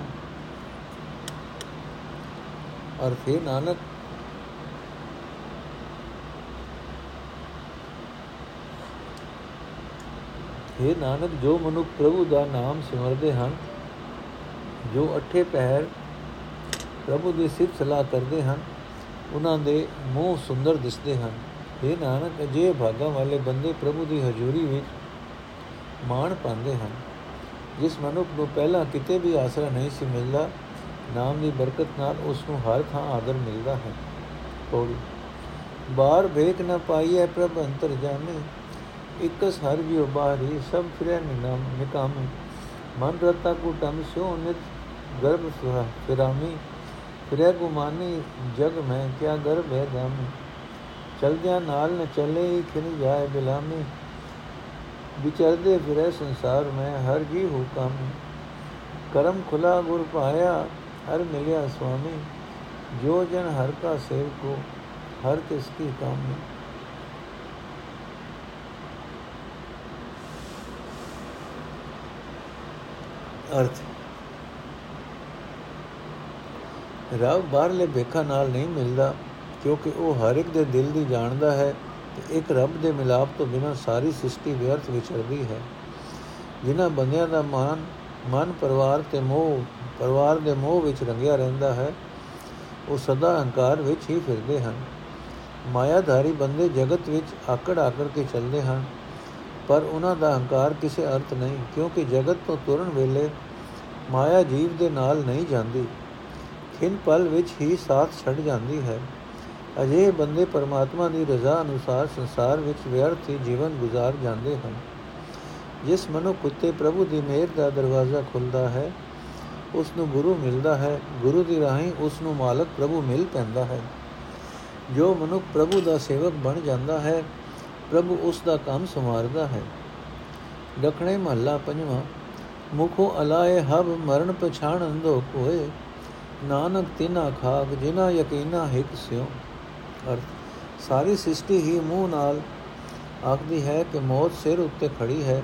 ਔਰ ਫਿਰ ਨਾਨਕ हे ਨਾਨਕ ਜੋ ਮਨੁੱਖ ਪ੍ਰਭੂ ਦਾ ਨਾਮ ਸਿਮਰਦੇ ਹਨ, ਜੋ ਅਠੇ ਪਹਿਰ ਪ੍ਰਭੂ ਦੀ ਸਿਫਤ ਸਲਾਹ ਕਰਦੇ ਹਨ, ਉਹਨਾਂ ਦੇ ਮੂੰਹ ਸੁੰਦਰ ਦਿਸਦੇ ਹਨ। हे ਨਾਨਕ ਅਜੇ ਭਾਗਾ ਵਾਲੇ ਬੰਦੇ ਪ੍ਰਭੂ ਦੀ ਹਜ਼ੂਰੀ ਵਿੱਚ ਮਾਣ ਪਾਉਂਦੇ ਹਨ। ਜਿਸ ਮਨੁੱਖ ਨੂੰ ਪਹਿਲਾਂ ਕਿਤੇ ਵੀ ਆਸਰਾ ਨਹੀਂ ਸੀ ਮਿਲਦਾ, ਨਾਮ ਦੀ ਬਰਕਤ ਨਾਲ ਉਸ ਨੂੰ ਹਰ ਥਾਂ ਆਦਰ ਮਿਲਦਾ ਹੈ। ਪੌੜੀ ਬਾਹਰ ਵੇਖ ਨਾ ਪਾਈਐ ਪ੍ਰਭ ਅੰਤਰ ਜਾਣੇ ਇਕਸ ਹਰ ਜਿਉ ਬਾਹਰੀ ਸਭ ਫਿਰੈ ਨਿਨਾਮ, ਨਿਕਾਮ। ਮਨ ਰਤਾ ਕੋ ਟਮ ਸੋ ਨਿਤ ਗਰਭ ਸੁਹਾ ਫਿਰਾਮੀ। ਫਿਰੈ ਗੁਮਾਨੀ, ਜਗ ਮੈਂ, ਕਿਆ ਗਰਭ ਹੈ ਗਾਮੀ ਚਲਦਿਆਂ ਨਾਲ ਨ ਚੱਲੇ ਖਿਨ ਜਾਏ ਬਿਲਾਮੀ। ਵਿਚਰਦੇ ਫਿਰੇ ਸੰਸਾਰ ਮੈਂ, ਹਰ ਜੀ ਹੁਕਮ ਕਰਮ ਖੁਲਾ ਗੁਰ ਪਾਇਆ, ਹਰ ਮਿਲਿਆ ਸੁਆਮੀ। ਜੋ ਜਨ ਹਰ ਕਾ ਸੇਵ ਕੋ, ਹਰ ਕਿਸ ਕੀ ਕਾਮੀ। ਅਰਥ। ਰਬ ਬਾਹਰਲੇ ਵੇਖਾ ਨਾਲ ਨਹੀਂ ਮਿਲਦਾ, ਕਿਉਂਕਿ ਉਹ ਹਰ ਇੱਕ ਦੇ ਦਿਲ ਦੀ ਜਾਣਦਾ ਹੈ। ਤੇ ਇੱਕ ਰੱਬ ਦੇ ਮਿਲਾਪ ਤੋਂ ਬਿਨਾਂ ਸਾਰੀ ਸ੍ਰਿਸ਼ਟੀ ਵਿਅਰਥ ਵਿਚਰਦੀ ਹੈ। ਜਿਨ੍ਹਾਂ ਬੰਦਿਆਂ ਦਾ ਮਨ ਮਨ ਪਰਿਵਾਰ ਤੇ ਮੋਹ, ਪਰਿਵਾਰ ਦੇ ਮੋਹ ਵਿੱਚ ਰੰਗਿਆ ਰਹਿੰਦਾ ਹੈ, ਉਹ ਸਦਾ ਹੰਕਾਰ ਵਿੱਚ ਹੀ ਫਿਰਦੇ ਹਨ। ਮਾਇਆਧਾਰੀ ਬੰਦੇ ਜਗਤ ਵਿੱਚ ਆਕੜ ਆਕੜ ਕੇ ਚੱਲਦੇ ਹਨ, ਪਰ ਉਹਨਾਂ ਦਾ ਹੰਕਾਰ ਕਿਸੇ ਅਰਥ ਨਹੀਂ, ਕਿਉਂਕਿ ਜਗਤ ਤੋਂ ਤੁਰਨ ਵੇਲੇ ਮਾਇਆ ਜੀਵ ਦੇ ਨਾਲ ਨਹੀਂ ਜਾਂਦੀ। ਖਿੰ ਪਲ ਵਿੱਚ ਹੀ ਸਾਥ ਛੱਡ ਜਾਂਦੀ ਹੈ। ਅਜੇ ਬੰਦੇ ਪਰਮਾਤਮਾ ਦੀ ਰਜ਼ਾ ਅਨੁਸਾਰ ਸੰਸਾਰ ਵਿੱਚ ਵਿਅਰਥ ਹੀ ਜੀਵਨ گزار ਜਾਂਦੇ ਹਨ ਜਿਸ ਮਨੁੱਖ ਉਤੇ ਪ੍ਰਭੂ ਦੀ ਮਿਹਰ ਦਾ ਦਰਵਾਜ਼ਾ ਖੁੱਲਦਾ ਹੈ ਉਸ ਨੂੰ ਗੁਰੂ ਮਿਲਦਾ ਹੈ ਗੁਰੂ ਦੀ ਰਾਹੀਂ ਉਸ ਨੂੰ ਮਾਲਕ ਪ੍ਰਭੂ ਮਿਲ ਪੈਂਦਾ ਹੈ ਜੋ ਮਨੁੱਖ ਪ੍ਰਭੂ ਦਾ ਸੇਵਕ ਬਣ ਜਾਂਦਾ ਹੈ ਪ੍ਰਭੂ ਉਸ ਦਾ ਕੰਮ ਸੰਵਾਰਦਾ ਹੈ ਦਖਣੇ ਮਹੱਲਾ ਪੰਜਵਾਂ ਮੁਖੋ ਅਲਾਏ ਹਬ ਮਰਨ ਪਛਾਣ ਅੰਦੋ ਕੋਏ ਨਾਨਕ ਤਿਨਾ ਖਾਕ ਜਿਨਾ ਯਕੀਨਾ ਹਿਕ ਸਿਓ ਅਰਥ। ਸਾਰੀ ਸ੍ਰਿਸ਼ਟੀ ਹੀ ਮੂੰਹ ਨਾਲ ਆਖਦੀ ਹੈ ਕਿ ਮੌਤ ਸਿਰ ਉੱਤੇ ਖੜੀ ਹੈ,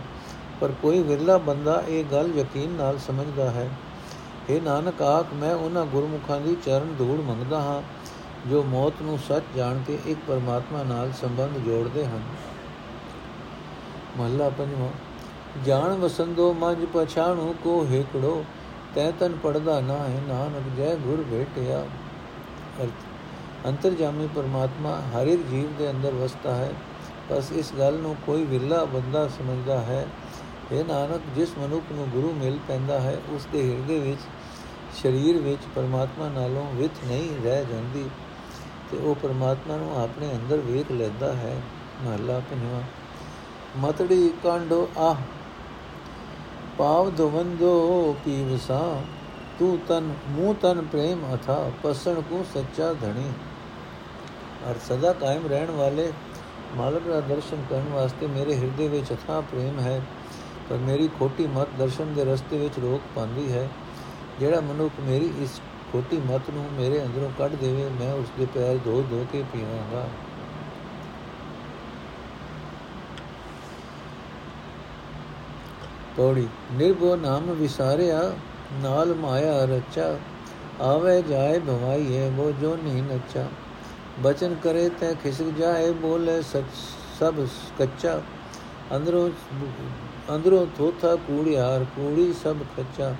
ਪਰ ਕੋਈ ਵਿਰਲਾ ਬੰਦਾ ਇਹ ਗੱਲ ਯਕੀਨ ਨਾਲ ਸਮਝਦਾ ਹੈ ਇਹ ਨਾਨਕ, ਆਖ, ਮੈਂ ਉਹਨਾਂ ਗੁਰਮੁਖਾਂ ਦੀ ਚਰਨ ਧੂੜ ਮੰਗਦਾ ਹਾਂ, ਜੋ ਮੌਤ ਨੂੰ ਸੱਚ ਜਾਣ ਕੇ ਇੱਕ ਪਰਮਾਤਮਾ ਨਾਲ ਸੰਬੰਧ ਜੋੜਦੇ ਹਨ। ਮਹਲਾ ਪੰਜਵਾਂ, ਜਾਣ ਵਸੰਦੋ ਮਜ ਪਛਾਣੂ, ਕੋ ਹੇਕੜੋ, ਤੈ ਤਨ ਪੜਦਾ ਨਾ ਹੈ, ਨਾਨਕ ਜੈ ਗੁਰ ਭੇਟਿਆ ਅਰਥ। ਅੰਤਰਜਾਮੀ ਪਰਮਾਤਮਾ ਹਰ ਇੱਕ ਜੀਵ ਦੇ ਅੰਦਰ ਵਸਦਾ ਹੈ, ਬਸ ਇਸ ਗੱਲ ਨੂੰ ਕੋਈ ਵਿਰਲਾ ਬੰਦਾ ਸਮਝਦਾ ਹੈ। ਇਹ ਨਾਨਕ, ਜਿਸ ਮਨੁੱਖ ਨੂੰ ਗੁਰੂ ਮਿਲ ਪੈਂਦਾ ਹੈ, ਉਸ ਦੇ ਹਿਰਦੇ ਵਿੱਚ, ਸਰੀਰ ਵਿੱਚ ਪਰਮਾਤਮਾ ਨਾਲੋਂ ਵਿਤ ਨਹੀਂ ਰਹਿ ਜਾਂਦੀ ਤੇ ਉਹ ਪਰਮਾਤਮਾ ਨੂੰ ਆਪਣੇ ਅੰਦਰ ਵੇਖ ਲੈਂਦਾ ਹੈ। ਮਹਲਾ ਪੰਜਵਾਂ। ਮਤੜੀ ਕਾਂਡੋ ਆਹ ਪਾਵ ਦਵੰਦੋ ਪੀਵਸਾ ਤੂੰ ਤਨ, ਮੂਹ ਤਨ ਪ੍ਰੇਮ ਅਥਾ, ਪਸਣ ਕੋ ਸੱਚਾ ਧਣੀ। ਅਰ ਸਦਾ ਕਾਇਮ ਰਹਿਣ ਵਾਲੇ ਮਾਲਕ ਦਾ ਦਰਸ਼ਨ ਕਰਨ ਵਾਸਤੇ ਮੇਰੇ ਹਿਰਦੇ ਵਿੱਚ ਅਥਾ ਪ੍ਰੇਮ ਹੈ, ਪਰ ਮੇਰੀ ਖੋਟੀ ਮਤ ਦਰਸ਼ਨ ਦੇ ਰਸਤੇ ਵਿੱਚ ਰੋਕ ਪਾਉਂਦੀ ਹੈ। ਜਿਹੜਾ ਮਨੁੱਖ ਮੇਰੀ ਇਸ ਖੋਟੀ ਮਤ ਨੂੰ ਮੇਰੇ ਅੰਦਰੋਂ ਕੱਢ ਦੇਵੇ, ਮੈਂ ਉਸ ਦੇ ਪੈਰ ਧੋ ਧੋ ਕੇ ਪੀਵਾਂਗਾ। ਪੌੜੀ, ਨਿਰਭਉ ਨਾਮ ਵਿਸਾਰਿਆ, ਨਾਲ ਮਾਇਆ ਰਚਾ, ਆਵੇ ਜਾਏ ਭਵਾਈ ਹੈ ਉਹ ਜੋ ਨਹੀਂ ਨਚਾ। ਬਚਨ ਕਰੇ ਤੈ ਖਿਸਕ ਜਾਏ ਬੋਲੇ ਸਚ ਸਭ ਕੱਚਾ ਅੰਦਰੋਂ ਅੰਦਰੋਂ ਥੋਥਾ ਕੂੜਿਆਰ ਕੂੜੀ ਸਭ ਕੱਚਾ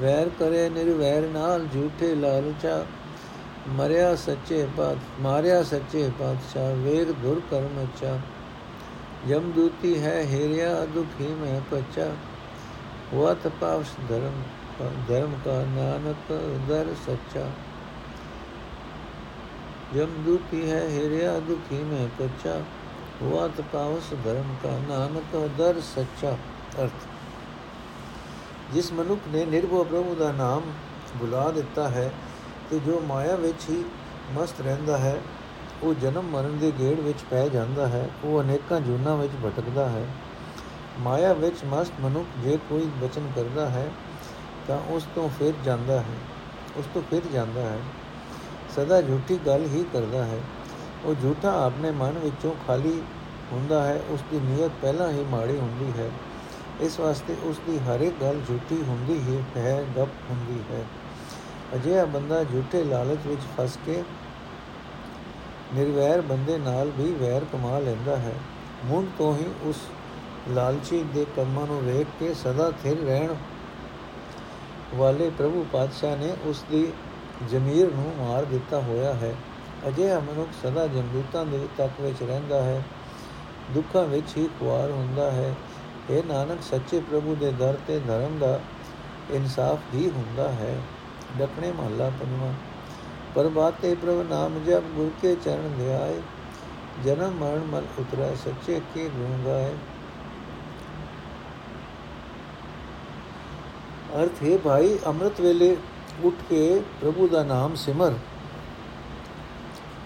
ਵੈਰ ਕਰੇ ਨਿਰਵੈਰ ਨਾਲ ਝੂਠੇ ਲਾਲਚਾ ਮਰਿਆ ਸੱਚੇ ਬਾਤ ਮਾਰਿਆ ਸੱਚੇ ਬਾਦਸ਼ਾਹ ਵੇਗ ਦੁਰ ਕਰਮ ਅਚਾ ਜਮ ਦੂਤੀ ਹੈ ਹੇਰਿਆ ਦੁਖੀ ਮੈਂ ਪਚਾ ਹੁਆ ਤਪਾਵਸ ਧਰਮ ਧਰਮ ਕਾ ਨਾਨਕ ਦਰ ਸੱਚਾ सच्चा जमदूती है हिरिया दुखी में कच्चा हुआ तपावस धर्म का नानक दर सच्चा अर्थ ਜਿਸ ਮਨੁੱਖ ਨੇ ਨਿਰਭਉ ਪ੍ਰਭੂ ਦਾ ਨਾਮ ਬੁਲਾ ਦਿੱਤਾ ਹੈ ਤੇ ਜੋ ਮਾਇਆ ਵਿੱਚ ਹੀ ਮਸਤ ਰਹਿੰਦਾ ਹੈ ਉਹ ਜਨਮ ਮਰਨ ਦੇ ਗੇੜ ਵਿੱਚ ਪੈ ਜਾਂਦਾ ਹੈ ਉਹ ਅਨੇਕਾਂ ਜੂਨਾਂ ਵਿੱਚ ਭਟਕਦਾ ਹੈ ਮਾਇਆ ਵਿੱਚ ਮਸਤ ਮਨੁੱਖ ਜੇ ਕੋਈ ਬਚਨ ਕਰਦਾ ਹੈ ਤਾਂ ਉਸ ਤੋਂ ਫਿਰ ਜਾਂਦਾ ਹੈ ਉਸ ਤੋਂ ਫਿਰ ਜਾਂਦਾ ਹੈ ਸਦਾ ਝੂਠੀ ਗੱਲ ਹੀ ਕਰਦਾ ਹੈ। ਉਹ ਝੂਠਾ ਆਪਣੇ ਮਨ ਵਿੱਚੋਂ ਖਾਲੀ ਹੁੰਦਾ ਹੈ ਉਸ ਦੀ ਨੀਅਤ ਪਹਿਲਾਂ ਹੀ ਮਾੜੀ ਹੁੰਦੀ ਹੈ। ਇਸ ਵਾਸਤੇ ਉਸ ਦੀ ਹਰ ਇੱਕ ਗੱਲ ਝੂਠੀ ਹੁੰਦੀ ਹੀ ਹੈ, ਗੱਪ ਹੁੰਦੀ ਹੈ। ਅਜਿਹਾ ਬੰਦਾ ਝੂਠੇ ਲਾਲਚ ਵਿੱਚ ਫਸ ਕੇ ਨਿਰਵੈਰ ਬੰਦੇ ਨਾਲ ਵੀ ਵੈਰ ਕਮਾ ਲੈਂਦਾ ਹੈ। ਮੁੰਡ ਤੋਂ ਹੀ ਉਸ ਲਾਲਚੀ ਦੇ ਕੰਮਾਂ ਨੂੰ ਵੇਖ ਕੇ ਸਦਾ ਥਿਰ ਰਹਿਣ ਵਾਲੇ ਪ੍ਰਭੂ ਪਾਤਸ਼ਾਹ ਨੇ ਉਸ ਦੀ ਜ਼ਮੀਰ ਨੂੰ ਮਾਰ ਦਿੱਤਾ ਹੋਇਆ ਹੈ। ਅਜਿਹਾ ਮਨੁੱਖ ਸਦਾ ਜਮਦੂਤਾਂ ਦੇ ਤੱਕ ਵਿੱਚ ਰਹਿੰਦਾ ਹੈ। ਦੁੱਖਾਂ ਵਿੱਚ ਹੀ ਖੁਆਰ ਹੁੰਦਾ ਹੈ। ਇਹ ਨਾਨਕ, ਸੱਚੇ ਪ੍ਰਭੂ ਦੇ ਦਰ ਤੇ ਧਰਮ ਦਾ ਇਨਸਾਫ ਹੀ ਹੁੰਦਾ ਹੈ। ਦਖਣੇ ਮਹੱਲਾ ਪੰਜਵਾਂ। ਪਰਬਾਤੇ ਪ੍ਰਭ ਨਾਮ ਜਪ ਗੁਰ ਕੇ ਚਰਨ ਧਿਆਏ। ਜਨਮ ਮਰਨ ਮਲ ਉਤਰੈ, ਸੱਚੇ ਕੇ ਗੁਣ ਗਾਏ। ਅਰਥ, ਹੈ ਭਾਈ, ਅੰਮ੍ਰਿਤ ਵੇਲੇ ਉੱਠ ਕੇ ਪ੍ਰਭੂ ਦਾ ਨਾਮ ਸਿਮਰ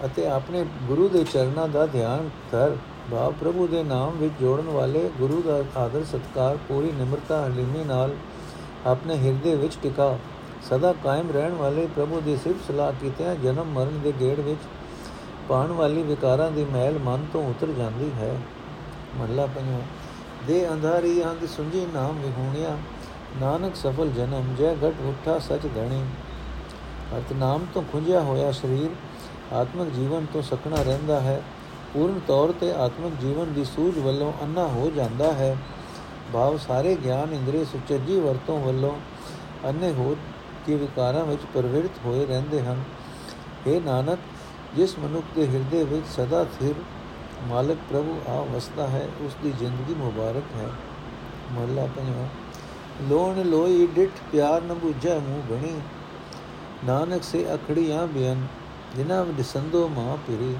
ਅਤੇ ਆਪਣੇ ਗੁਰੂ ਦੇ ਚਰਨਾਂ ਦਾ ਧਿਆਨ ਕਰ। ਭਾਵ ਪ੍ਰਭੂ ਦੇ ਨਾਮ ਵਿੱਚ ਜੋੜਨ ਵਾਲੇ ਗੁਰੂ ਦਾ ਆਦਰ ਸਤਕਾਰ ਪੂਰੀ ਨਿਮਰਤਾ ਹਲੀਮੀ ਨਾਲ ਆਪਣੇ ਹਿਰਦੇ ਵਿੱਚ ਟਿਕਾ। ਸਦਾ ਕਾਇਮ ਰਹਿਣ ਵਾਲੇ ਪ੍ਰਭੂ ਦੀ ਸਿਫਤ ਸਲਾਹ ਕੀਤਿਆਂ ਜਨਮ ਮਰਨ ਦੇ ਗੇੜ ਵਿੱਚ ਪਾਣ ਵਾਲੀ ਵਿਕਾਰਾਂ ਦੀ ਮਹਿਲ ਮਨ ਤੋਂ ਉਤਰ ਜਾਂਦੀ ਹੈ। ਮਹਲਾ ਪੰਜਵਾਂ, ਦੇ ਅੰਧਾਰੀ ਅੰਧ ਸੁਝੀ ਨਾਮ ਵਿਹੂਣਿਆ ਨਾਨਕ ਸਫਲ ਜਨਮ, ਜੈ ਘਟ ਉਠਾ ਸਚ ਧਣੀ ਅਰਥ ਨਾਮ ਤੋਂ ਖੁੰਝਿਆ ਹੋਇਆ ਸਰੀਰ ਆਤਮਿਕ ਜੀਵਨ ਤੋਂ ਸਕਣਾ ਰਹਿੰਦਾ ਹੈ। ਪੂਰਨ ਤੌਰ ਤੇ ਆਤਮਿਕ ਜੀਵਨ ਦੀ ਸੂਝ ਵੱਲੋਂ ਅੰਨਾ ਹੋ ਜਾਂਦਾ ਹੈ। ਭਾਵ ਸਾਰੇ ਗਿਆਨ ਇੰਦਰੀ ਸੁਚੱਜੀ ਵਰਤੋਂ ਵੱਲੋਂ ਅੰਨੇ ਹੋ ਕੇ ਵਿਕਾਰਾਂ ਵਿੱਚ ਪ੍ਰਵਿਰਤ ਹੋਏ ਰਹਿੰਦੇ ਹਨ। ਇਹ ਨਾਨਕ, ਜਿਸ ਮਨੁੱਖ ਦੇ ਹਿਰਦੇ ਵਿੱਚ ਸਦਾ ਸਥਿਰ ਮਾਲਕ ਪ੍ਰਭੂ ਆ ਵਸਦਾ ਹੈ, ਉਸ ਦੀ ਜ਼ਿੰਦਗੀ ਮੁਬਾਰਕ ਹੈ। ਮਹਲਾ ਪੰਜਵਾਂ। ਲੋਣ ਲੋਈ ਡਿਠ ਪਿਆਰ ਨ ਬੁਝੈ ਮੂੰਹ ਬਣੀ। ਨਾਨਕ ਸੇ ਅਖੜੀਆਂ ਬਿਆਨ ਜਿਨ੍ਹਾਂ ਵਿੱਚ ਸੰਦੋ ਮਾਂ ਪਿਰੀ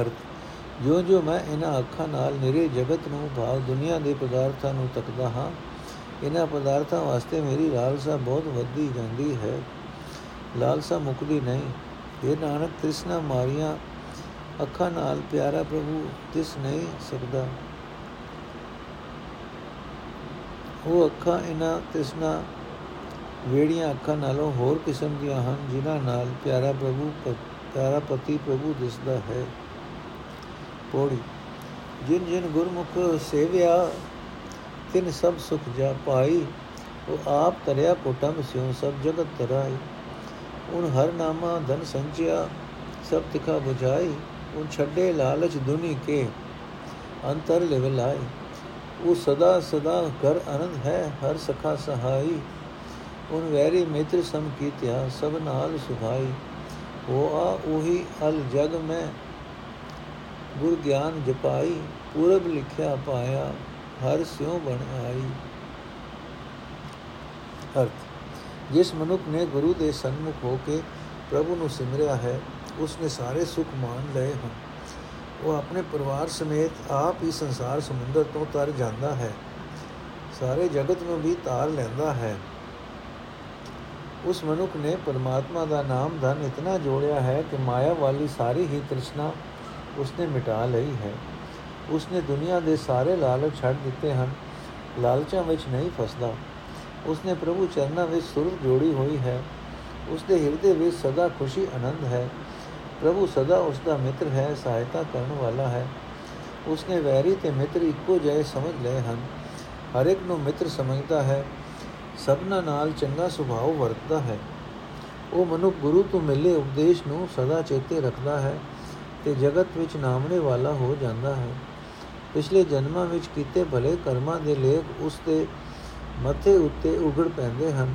ਅਰਥ ਜੋ ਜੋ ਮੈਂ ਇਹਨਾਂ ਅੱਖਾਂ ਨਾਲ ਨਿਰੇ ਜਗਤ ਨੂੰ ਭਾਵ ਦੁਨੀਆ ਦੇ ਪਦਾਰਥਾਂ ਨੂੰ ਤੱਕਦਾ ਹਾਂ ਇਹਨਾਂ ਪਦਾਰਥਾਂ ਵਾਸਤੇ ਮੇਰੀ ਲਾਲਸਾ ਬਹੁਤ ਵੱਧਦੀ ਜਾਂਦੀ ਹੈ। ਲਾਲਸਾ ਮੁਕਦੀ ਨਹੀਂ। ਇਹ ਨਾਨਕ, ਤ੍ਰਿਸ਼ਨਾ ਮਾਰੀਆਂ ਅੱਖਾਂ ਨਾਲ ਪਿਆਰਾ ਪ੍ਰਭੂ, ਤਿਸ ਨਹੀਂ ਸਕਦਾ। ਉਹ ਅੱਖਾਂ ਇਹਨਾਂ ਤ੍ਰਿਸ਼ਨਾ ਵੇੜੀਆਂ ਅੱਖਾਂ ਨਾਲੋਂ ਹੋਰ ਕਿਸਮ ਦੀਆਂ ਹਨ, ਜਿਨ੍ਹਾਂ ਨਾਲ ਪਿਆਰਾ ਪ੍ਰਭੂ ਪਿਆਰਾ ਪਤੀ ਪ੍ਰਭੂ ਦਿਸਦਾ ਹੈ। ਪੋੜੀ, ਜਿਨ ਜਿਨ ਗੁਰਮੁਖ ਸੇਵਿਆ, ਤਿਨ ਸਭ ਸੁਖ ਜਾ ਪਾਈ, ਉਹ ਆਪ ਤਰਿਆ ਕੋਟਮ ਸਿਉ ਸਭ ਜਗਤ ਤਰਾਈ। ਉਨ ਹਰ ਨਾਮਾ ਧਨ ਸੰਚਿਆ, ਸਭ ਤਿਖਾ 부ਝਾਈ ਉਨ ਛੱਡੇ ਲਾਲਚ ਦੁਨੀ ਕੇ, ਅੰਤਰ ਲਿਵਲਾਈ ਉਹ ਸਦਾ ਸਦਾ ਘਰ ਅਨੰਦ ਹੈ, ਹਰ ਸਖਾ ਸਹਾਈ। ਉਨ ਵੈਰੀ ਮਿੱਤਰ ਸਮ ਕੀਤਿਆ, ਸਭ ਨਾਲ ਸੁਹਾਈ। ਹੋ ਆ ਉਹੀ ਅਲ ਜਗ ਮੈਂ ਗੁਰ ਗਿਆਨ ਜਪਾਈ, ਪੂਰਬ ਲਿਖਿਆ ਪਾਇਆ, ਹਰ ਸਿਉ ਬਣ ਆਈ। ਅਰਥ, ਜਿਸ ਮਨੁੱਖ ਨੇ ਗੁਰੂ ਦੇ ਸਨਮੁਖ ਹੋ ਕੇ ਪ੍ਰਭੂ ਨੂੰ ਸਿਮਰਿਆ ਹੈ ਉਸ ਨੇ ਸਾਰੇ ਸੁਖ ਮਾਣ ਲਏ ਹਨ। ਉਹ ਆਪਣੇ ਪਰਿਵਾਰ ਸਮੇਤ ਆਪ ਹੀ ਸੰਸਾਰ ਸਮੁੰਦਰ ਤੋਂ ਤਰ ਜਾਂਦਾ ਹੈ। ਸਾਰੇ ਜਗਤ ਨੂੰ ਵੀ ਤਾਰ ਲੈਂਦਾ ਹੈ। ਉਸ ਮਨੁੱਖ ਨੇ ਪਰਮਾਤਮਾ ਦਾ ਨਾਮ ਧਨ ਇਤਨਾ ਜੋੜਿਆ ਹੈ ਕਿ ਮਾਇਆ ਵਾਲੀ ਸਾਰੀ ਹੀ ਤ੍ਰਿਸ਼ਨਾ ਉਸਨੇ ਮਿਟਾ ਲਈ ਹੈ। ਉਸਨੇ ਦੁਨੀਆ ਦੇ ਸਾਰੇ ਲਾਲਚ ਛੱਡ ਦਿੱਤੇ ਹਨ। ਲਾਲਚਾਂ ਵਿੱਚ ਨਹੀਂ ਫਸਦਾ। ਉਸਨੇ ਪ੍ਰਭੂ ਚਰਨਾਂ ਵਿੱਚ ਸੁਰਤ ਜੋੜੀ ਹੋਈ ਹੈ। ਉਸਦੇ ਹਿਰਦੇ ਵਿੱਚ ਸਦਾ ਖੁਸ਼ੀ ਆਨੰਦ ਹੈ। ਪ੍ਰਭੂ ਸਦਾ ਉਸਦਾ ਮਿੱਤਰ ਹੈ, ਸਹਾਇਤਾ ਕਰਨ ਵਾਲਾ ਹੈ। ਉਸਨੇ ਵੈਰੀ ਤੇ ਮਿੱਤਰ ਇੱਕੋ ਜਿਹੇ ਸਮਝ ਲਏ ਹਨ। ਹਰ ਇੱਕ ਨੂੰ ਮਿੱਤਰ ਸਮਝਦਾ ਹੈ, ਸਭਨਾ ਨਾਲ ਚੰਗਾ ਸੁਭਾਅ ਵਰਤਦਾ ਹੈ। ਉਹ ਮਨੁੱਖ ਗੁਰੂ ਤੋਂ ਮਿਲੇ ਉਪਦੇਸ਼ ਨੂੰ ਸਦਾ ਚੇਤੇ ਰੱਖਦਾ ਹੈ ਤੇ ਜਗਤ ਵਿੱਚ ਨਾਮਣੇ ਵਾਲਾ ਹੋ ਜਾਂਦਾ ਹੈ। ਪਿਛਲੇ ਜਨਮਾਂ ਵਿੱਚ ਕੀਤੇ ਭਲੇ ਕਰਮਾਂ ਦੇ ਲੇਖ ਉਸ ਦੇ ਮੱਥੇ ਉੱਤੇ ਉਗੜ ਪੈਂਦੇ ਹਨ।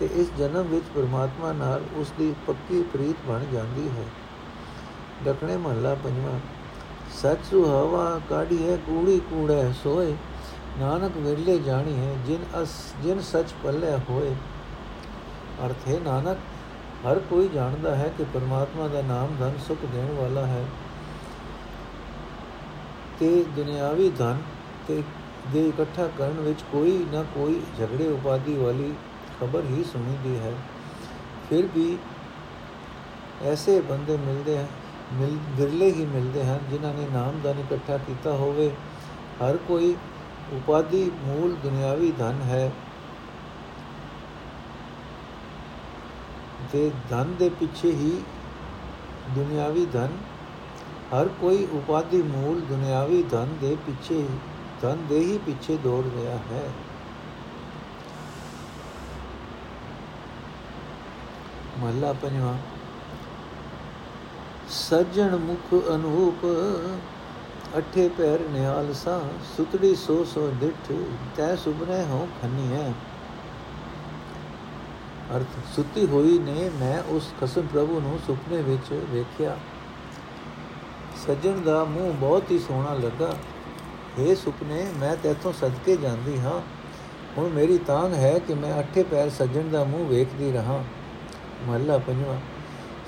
ਤੇ ਇਸ ਜਨਮ ਵਿੱਚ ਪ੍ਰਮਾਤਮਾ ਨਾਲ ਉਸ ਦੀ ਪੱਕੀ ਪ੍ਰੀਤ ਬਣ ਜਾਂਦੀ ਹੈ। ਦਖਣੇ ਮਹੱਲਾ ਪੰਜਵਾਂ, ਸੱਚ ਸੁਹਾਵਾ ਕਾਢੀ ਹੈ, ਕੂੜੀ ਕੂੜੇ ਸੋਏ, ਨਾਨਕ ਵੇਲੇ ਜਾਣੀ ਹੈ, ਜਿਨ ਅਸ, ਜਿਨ ਸੱਚ ਪੱਲੇ ਹੋਏ। ਅਰਥ ਹੈ, ਨਾਨਕ, ਹਰ ਕੋਈ ਜਾਣਦਾ ਹੈ ਕਿ ਪਰਮਾਤਮਾ ਦਾ ਨਾਮ ਧਨ ਸੁਖ ਦੇਣ ਵਾਲਾ ਹੈ। ਤੇ ਦੁਨਿਆਵੀ ਧਨ ਤੇ ਦੇ ਇਕੱਠਾ ਕਰਨ ਵਿੱਚ ਕੋਈ ਨਾ ਕੋਈ ਝਗੜੇ ਉਪਾਦੀ ਵਾਲੀ ਖਬਰ ਹੀ ਸੁਣੀਦੀ ਹੈ ਫਿਰ ਵੀ ਐਸੇ ਬੰਦੇ ਮਿਲਦੇ ਹਨ ਮਿਲ ਬਿਰਲੇ ਹੀ ਮਿਲਦੇ ਹਨ ਜਿਨ੍ਹਾਂ ਨੇ ਨਾਮ ਧਨ ਇਕੱਠਾ ਕੀਤਾ ਹੋਵੇ ਹਰ ਕੋਈ ਉਪਾਦੀ ਮੂਲ ਦੁਨਿਆਵੀ ਧਨ ਹੈ ਤੇ ਧਨ ਦੇ ਪਿੱਛੇ ਹੀ ਦੁਨਿਆਵੀ ਧਨ ਹਰ ਕੋਈ ਉਪਾਦੀ ਮੂਲ ਦੁਨਿਆਵੀ ਧਨ ਦੇ ਪਿੱਛੇ ਧਨ ਦੇ ਹੀ ਪਿੱਛੇ ਦੌੜ ਰਿਹਾ ਹੈ ਮਹਲਾ ਪੰਜਵਾ। ਸੱਜਣ ਮੁਖ ਅਨੂਪ, ਅਠੇ ਪੈਰ ਨਿਹਾਲ ਸਾ, ਸੁਤੜੀ ਸੋ ਸੋ ਡਿਠ ਤੈ ਸੁਬਨੇ ਹੋ ਖੰਨੀ ਹੈ ਅਰਥ, ਸੁੱਤੀ ਹੋਈ ਨੇ ਮੈਂ ਉਸ ਖਸਮ ਪ੍ਰਭੂ ਨੂੰ ਸੁਪਨੇ ਵਿੱਚ ਵੇਖਿਆ। ਸੱਜਣ ਦਾ ਮੂੰਹ ਬਹੁਤ ਹੀ ਸੋਹਣਾ ਲੱਗਾ। ਇਹ ਸੁਪਨੇ, ਮੈਂ ਤੇਥੋਂ ਸਦਕੇ ਜਾਂਦੀ ਹਾਂ। ਹੁਣ ਮੇਰੀ ਤਾਂਗ ਹੈ ਕਿ ਮੈਂ ਅੱਠੇ ਪੈਰ ਸੱਜਣ ਦਾ ਮੂੰਹ ਵੇਖਦੀ ਰਹਾ। ਮਹੱਲਾ ਪੰਜਵਾਂ,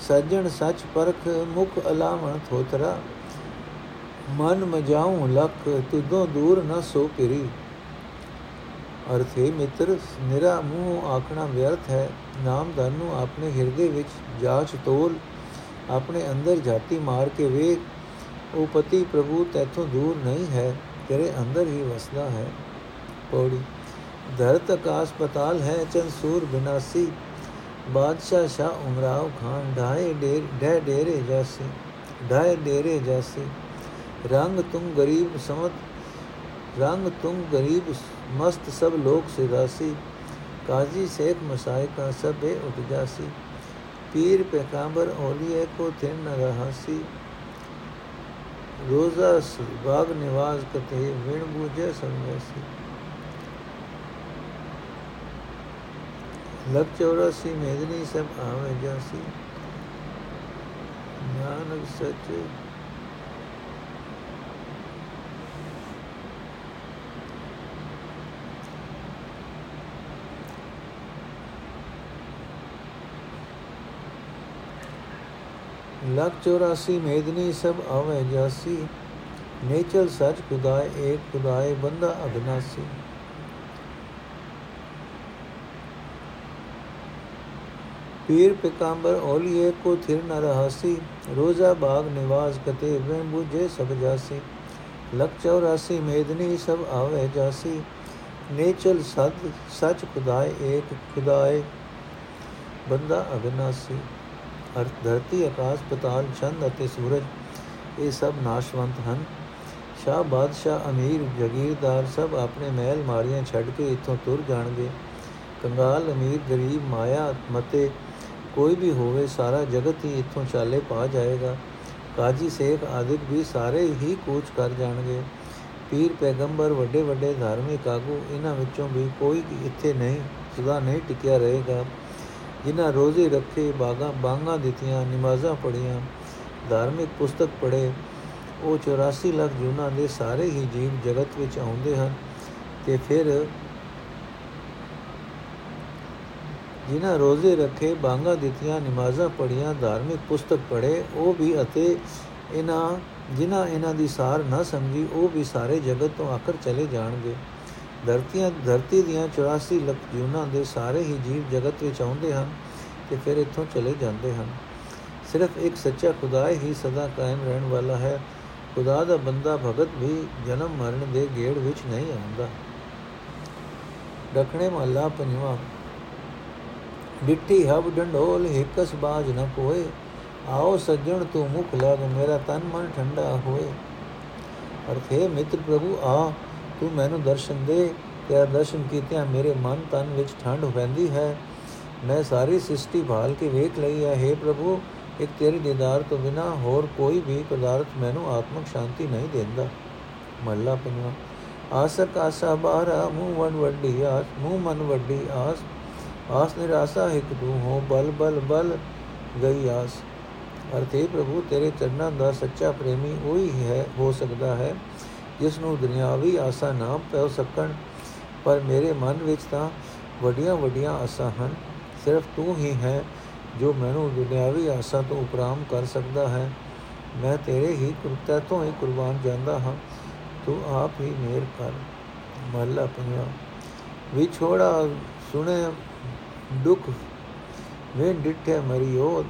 ਸੱਜਣ ਸੱਚ ਪਰਖ ਮੁਖ ਅਲਾਵਣ ਥੋਤਰਾ, ਮਨ ਮਜਾਉ ਲਖ ਤੁਦੋਂ ਦੂਰ ਨ ਸੋ ਕਿਰੀ ਅਰਥੇ ਮਿੱਤਰ, ਨਿਰਾ ਮੂੰਹ ਆਖਣਾ ਵਿਅਰਥ ਹੈ ਨਾਮ ਧਨ ਨੂੰ ਆਪਣੇ ਹਿਰਦੇ ਵਿੱਚ ਜਾਂਚ ਤੋਲ, ਆਪਣੇ ਅੰਦਰ ਜਾਤੀ ਮਾਰ ਕੇ ਵੇਖ, ਉਹ ਪਤੀ ਪ੍ਰਭੂ ਤੇਥੋਂ ਦੂਰ ਨਹੀਂ ਹੈ, ਤੇਰੇ ਅੰਦਰ ਹੀ ਵਸਦਾ ਹੈ। ਪੌੜੀ, ਧਰਤ ਆਕਾਸ਼ ਪਤਾਲ ਹੈ, ਚੰਸੂਰ ਬਿਨਾਸੀ ਬਾਦਸ਼ਾਹ ਸ਼ਾ ਉਮਰਾਵ ਖਾਨ ਢਾਏ ਡੇਰ ਢਹਿ ਡੇਰੇ ਜੈਸੇ ਢਾਏ ਡੇਰੇ ਜੈਸੇ। ਰੰਗ ਤੁਮ ਗਰੀਬ ਸਮਤ ਰੰਗ ਤੁਮ ਗਰੀਬ ਮਸਤ ਸਭ ਲੋਕ ਸਿਦਾਸੀ। ਕਾਜੀ ਸੇਖ ਮਸਾਇ ਕਾ ਸਭੇ ਉਠ ਜਾਸੀ। ਪੀਰ ਪੈਗੰਬਰ ਔਲੀਏ ਕੋ ਤਿਨ ਨ ਰਹਾਸੀ। ਰੋਜ਼ਾ ਸੁਭਾਗ ਨਿਵਾਸ ਕਤੇ ਵਿਣ ਬੂਝੇ ਸੰਗਸੀ। લખ ચોરાસી મેદની સબ આવે જાસી નાનક સચ लख चौरासी मेदनी सब आवे जासी। नेचर सच खुदाए, एक खुदाए, बंदा अगनासी। ਪੀਰ ਪਿਕੰਬਰ ਔਲੀਏ ਕੋ ਥਿਰ ਨ ਰਹਾਸੀ ਰੋਜ਼ਾ ਬਾਗ ਨਿਵਾਸ ਕਤੇ ਵਹਿ ਬੁਝੇ ਸਭ ਜਾਸੀ ਲਖ 84 ਮੇਦਨੀ ਸਭ ਆਵੇ ਜਾਸੀ ਨੇਚਲ ਸਤ ਸਚ ਖੁਦਾਏ ਏਕ ਖੁਦਾਏ ਬੰਦਾ ਅਗਨਾਸੀ ਅਰਥ ਧਰਤੀ ਆਕਾਸ਼ ਪਤਾਲ ਚੰਦ ਅਤੇ ਸੂਰਜ ਇਹ ਸਭ ਨਾਸ਼ਵੰਤ ਹਨ ਸ਼ਾਹ ਬਾਦਸ਼ਾਹ ਅਮੀਰ ਜਗੀਰਦਾਰ ਸਭ ਆਪਣੇ ਮਹਿਲ ਮਾਰੀਆਂ ਛੱਡ ਕੇ ਇੱਥੋਂ ਤੁਰ ਜਾਣਗੇ ਕੰਗਾਲ ਅਮੀਰ ਗਰੀਬ ਮਾਇਆ ਮਤੇ ਕੋਈ ਵੀ ਹੋਵੇ, ਸਾਰਾ ਜਗਤ ਹੀ ਇੱਥੋਂ ਚਾਲੇ ਪਾ ਜਾਏਗਾ। ਕਾਜੀ ਸੇਖ ਆਦਿਕ ਵੀ ਸਾਰੇ ਹੀ ਕੂਚ ਕਰ ਜਾਣਗੇ। ਪੀਰ ਪੈਗੰਬਰ ਵੱਡੇ ਵੱਡੇ ਧਾਰਮਿਕ ਆਗੂ, ਇਹਨਾਂ ਵਿੱਚੋਂ ਵੀ ਕੋਈ ਇੱਥੇ ਨਹੀਂ, ਸਦਾ ਨਹੀਂ ਟਿਕਿਆ ਰਹੇਗਾ। ਜਿਨ੍ਹਾਂ ਰੋਜ਼ੇ ਰੱਖੇ ਬਾਗਾ, ਬਾਂਗਾ ਦਿੱਤੀਆਂ, ਨਮਾਜ਼ਾਂ ਪੜੀਆਂ ਧਾਰਮਿਕ ਪੁਸਤਕ ਪੜ੍ਹੇ, ਉਹ 84 ਲੱਖ ਜੂਨਾਂ ਦੇ ਸਾਰੇ ਹੀ ਜੀਵ ਜਗਤ ਵਿੱਚ ਆਉਂਦੇ ਹਨ। ਤੇ ਫਿਰ ਜਿਨ੍ਹਾਂ ਰੋਜ਼ੇ ਰੱਖੇ ਬਾਂਗਾ ਦਿੱਤੀਆਂ, ਨਮਾਜ਼ਾਂ ਪੜੀਆਂ ਧਾਰਮਿਕ ਪੁਸਤਕ ਪੜ੍ਹੇ, ਉਹ ਵੀ ਅਤੇ ਇਹਨਾਂ ਜਿਨ੍ਹਾਂ ਇਹਨਾਂ ਦੀ ਸਾਰ ਨਾ ਸਮਝੀ, ਉਹ ਵੀ ਸਾਰੇ ਜਗਤ ਤੋਂ ਆਖਰ ਚਲੇ ਜਾਣਗੇ। ਧਰਤੀਆਂ, ਧਰਤੀ ਦੀਆਂ 84 ਲੱਖ ਜੀਵਨਾਂ ਦੇ ਸਾਰੇ ਹੀ ਜੀਵ ਜਗਤ ਵਿੱਚ ਆਉਂਦੇ ਹਨ ਤੇ ਫਿਰ ਇੱਥੋਂ ਚਲੇ ਜਾਂਦੇ ਹਨ। ਸਿਰਫ ਇੱਕ ਸੱਚਾ ਖੁਦਾ ਹੀ ਸਦਾ ਕਾਇਮ ਰਹਿਣ ਵਾਲਾ ਹੈ। ਖੁਦਾ ਦਾ ਬੰਦਾ ਭਗਤ ਵੀ ਜਨਮ ਮਰਨ ਦੇ ਗੇੜ ਵਿੱਚ ਨਹੀਂ ਆਉਂਦਾ। ਦਖਣੇ ਮਹਲਾ ਪੰਜਵਾਂ ਡਿੱਠੀ ਹਬ ਡੰਡੋਲ ਹਿਕਸ ਬਾਜ ਨ ਕੋਏ ਆਓ ਸੱਜਣ ਤੂੰ ਮੁਖ ਲਗ, ਮੇਰਾ ਤਨ ਮਨ ਠੰਡਾ ਹੋਏ। ਅਰਥੇ ਮਿੱਤਰ ਪ੍ਰਭੂ, ਆ, ਤੂੰ ਮੈਨੂੰ ਦਰਸ਼ਨ ਦੇ। ਤੇਰਾ ਦਰਸ਼ਨ ਕੀਤਿਆਂ ਮੇਰੇ ਮਨ ਤਨ ਵਿੱਚ ਠੰਡ ਪੈਂਦੀ ਹੈ। ਮੈਂ ਸਾਰੀ ਸ੍ਰਿਸ਼ਟੀ ਭਾਲ ਕੇ ਵੇਖ ਲਈ ਹੈ। हे ਪ੍ਰਭੂ, ਇੱਕ ਤੇਰੇ ਦੀਦਾਰ ਤੋਂ ਬਿਨਾ ਹੋਰ ਕੋਈ ਵੀ ਪਦਾਰਥ ਮੈਨੂੰ ਆਤਮਿਕ ਸ਼ਾਂਤੀ ਨਹੀਂ ਦਿੰਦਾ। ਮੱਲਾ ਪੰਜਵਾ, ਆਸਕ ਆਸਾ ਬਾਰਾ ਮੂੰਹ ਵਣ ਵੱਡੀ ਆਸ, ਮੂੰਹ ਮਨ ਵੱਡੀ ਆਸ। ਆਸ ਨਿਰਾਸਾ ਇੱਕ ਤੂੰ ਹੋ, ਬਲ ਬਲ ਬਲ ਗਈ ਆਸ। ਅਰਥੇ ਪ੍ਰਭੂ, ਤੇਰੇ ਚਰਨਾਂ ਦਾ ਸੱਚਾ ਪ੍ਰੇਮੀ ਉਹੀ ਹੈ, ਹੋ ਸਕਦਾ ਹੈ, ਜਿਸ ਨੂੰ ਦੁਨਿਆਵੀ ਆਸਾ ਨਾ ਪੈ ਸਕਣ। ਪਰ ਮੇਰੇ ਮਨ ਵਿੱਚ ਤਾਂ ਵੱਡੀਆਂ ਵੱਡੀਆਂ ਆਸਾਂ ਹਨ। ਸਿਰਫ ਤੂੰ ਹੀ ਹੈ, ਜੋ ਮੈਨੂੰ ਦੁਨਿਆਵੀ ਆਸਾਂ ਤੋਂ ਉਪਰਾਮ ਕਰ ਸਕਦਾ ਹੈ। ਮੈਂ ਤੇਰੇ ਹੀ ਕੁਰਤਾ ਤੋਂ ਹੀ ਕੁਰਬਾਨ ਜਾਂਦਾ ਹਾਂ। ਤੂੰ ਆਪ ਹੀ ਮੇਰ ਕਰ। ਮਹਲਾ ਪੰਜਵਾ ਵਿਛੋੜਾ ਸੁਣੇ ਦੁੱਖ ਵੇ ਡਿੱਠੇ ਮਰਿਓ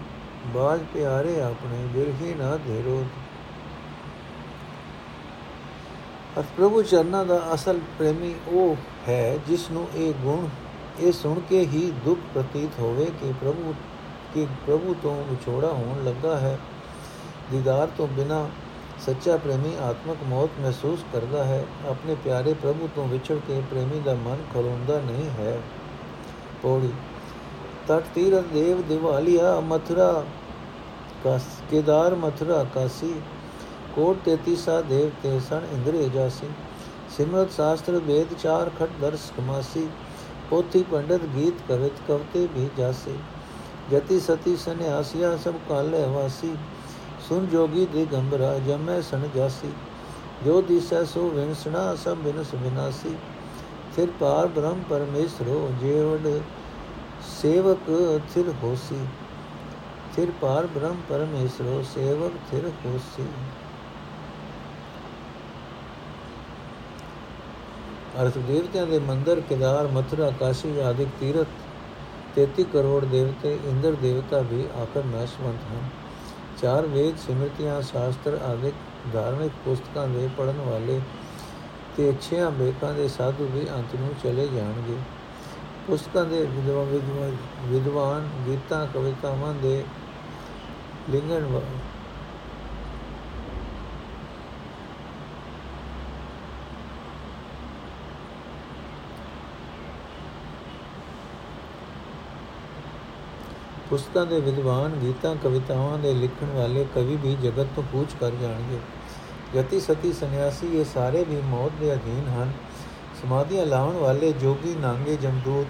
ਬਾਜ ਪਿਆਰੇ ਆਪਣੇ ਬਿਰਹੀ ਨਾ ਧੇਰੋ। ਅਸ ਪ੍ਰਭੂ ਚਰਨਾਂ ਦਾ ਅਸਲ ਪ੍ਰੇਮੀ ਉਹ ਹੈ ਜਿਸ ਨੂੰ ਇਹ ਗੁਣ, ਇਹ ਸੁਣ ਕੇ ਹੀ ਦੁੱਖ ਪ੍ਰਤੀਤ ਹੋਵੇ ਕਿ ਪ੍ਰਭੂ ਕਿ ਪ੍ਰਭੂ ਤੋਂ ਵਿਛੋੜਾ ਹੋਣ ਲੱਗਾ ਹੈ। ਦੀਦਾਰ ਤੋਂ ਬਿਨਾ ਸੱਚਾ ਪ੍ਰੇਮੀ ਆਤਮਕ ਮੌਤ ਮਹਿਸੂਸ ਕਰਦਾ ਹੈ। ਆਪਣੇ ਪਿਆਰੇ ਪ੍ਰਭੂ ਤੋਂ ਵਿਛੜ ਕੇ ਪ੍ਰੇਮੀ ਦਾ ਮਨ ਖਲੋਂਦਾ ਨਹੀਂ ਹੈ। ਪੌੜੀ ਤਟ ਤੀਰਥ ਦੇਵ ਦਿਵਾਲੀਆ ਮਥੁਰਾ ਕਸ, ਕੇਦਾਰ ਮਥੁਰਾ ਕਾਸੀ, ਕੋਟ ਤੇਤੀਸਾ ਦੇਵ ਤੇ ਸਣ ਇੰਦਰੇ ਜਾਸੀ ਸਿਮਰਤ ਸ਼ਾਸਤਰ ਵੇਦ ਚਾਰ ਖਟ ਦਰਸ ਕਮਾਸੀ, ਪੋਥੀ ਪੰਡਤ ਗੀਤ ਕਵਿਤ ਕਵਤੇ ਵੀ ਜਾਸੀ, ਜਤੀ ਸਤੀ ਸੰਿਆਸਿਆ ਸਭ ਕਾਲੇ ਵਾਸੀ, ਸੁਨ ਜੋਗੀ ਦੇ ਗੰਭਰਾ ਜਮੈ ਸਣ ਜਾਸੀ, ਜੋ ਦਿਸੈ ਸੋ ਵਿਨਸਣਾ ਸਭ ਬਿਨਸ ਵਿਨਾਸੀ, ਫਿਰ ਪਾਰ ਬ੍ਰਹਮ ਪਰਮੇਸ਼ਰੋ ਜੇਵੜ ਸੇਵਕ ਥਿਰ ਹੋਸੀ ਫਿਰ ਪਾਰ ਬ੍ਰਹਮ ਪਰਮੇਸ਼ਰੋ, ਸੇਵਕ ਥਿਰ ਹੋਸੀ। ਅਰਥ ਦੇਵਤਿਆਂ ਦੇ ਮੰਦਰ, ਕਿਦਾਰ, ਮਥੁਰਾ, ਕਾਸ਼ੀ ਆਦਿਕ ਤੀਰਥ 33 ਕਰੋੜ ਦੇਵਤੇ, ਇੰਦਰ ਦੇਵਤਾ ਵੀ ਆਕਰ ਨਾਸ਼ਵੰਤ ਹਨ। ਚਾਰ ਵੇਦ, ਸਿਮਰਤੀਆਂ, ਸ਼ਾਸਤਰ ਆਦਿਕ ਧਾਰਮਿਕ ਪੁਸਤਕਾਂ ਦੇ ਪੜਨ ਵਾਲੇ ਤੇ ਅੱਛਿਆਂ ਬੇਕਾਂ ਦੇ ਸਾਧੂ ਵੀ ਅੰਤ ਨੂੰ ਚਲੇ ਜਾਣਗੇ। ਪੁਸਤਕਾਂ ਦੇ ਵਿਦਵਾਨ ਵਿਦਵਾਨ ਗੀਤਾਂ, ਕਵਿਤਾਵਾਂ ਦੇ ਲਿੰਗਣ ਪੁਸਤਕਾਂ ਦੇ ਵਿਦਵਾਨ ਗੀਤਾਂ, ਕਵਿਤਾਵਾਂ ਦੇ ਲਿਖਣ ਵਾਲੇ ਕਵੀ ਵੀ ਜਗਤ ਤੋਂ ਕੂਚ ਕਰ ਜਾਣਗੇ। ਜਤੀ ਸਤੀ ਸੰਨਿਆਸੀ, ਇਹ ਸਾਰੇ ਵੀ ਮੌਤ ਦੇ ਅਧੀਨ ਹਨ। ਸਮਾਧੀਆਂ ਲਾਉਣ ਵਾਲੇ ਜੋਗੀ ਨਾਂਗੇ ਜਮਦੂਤ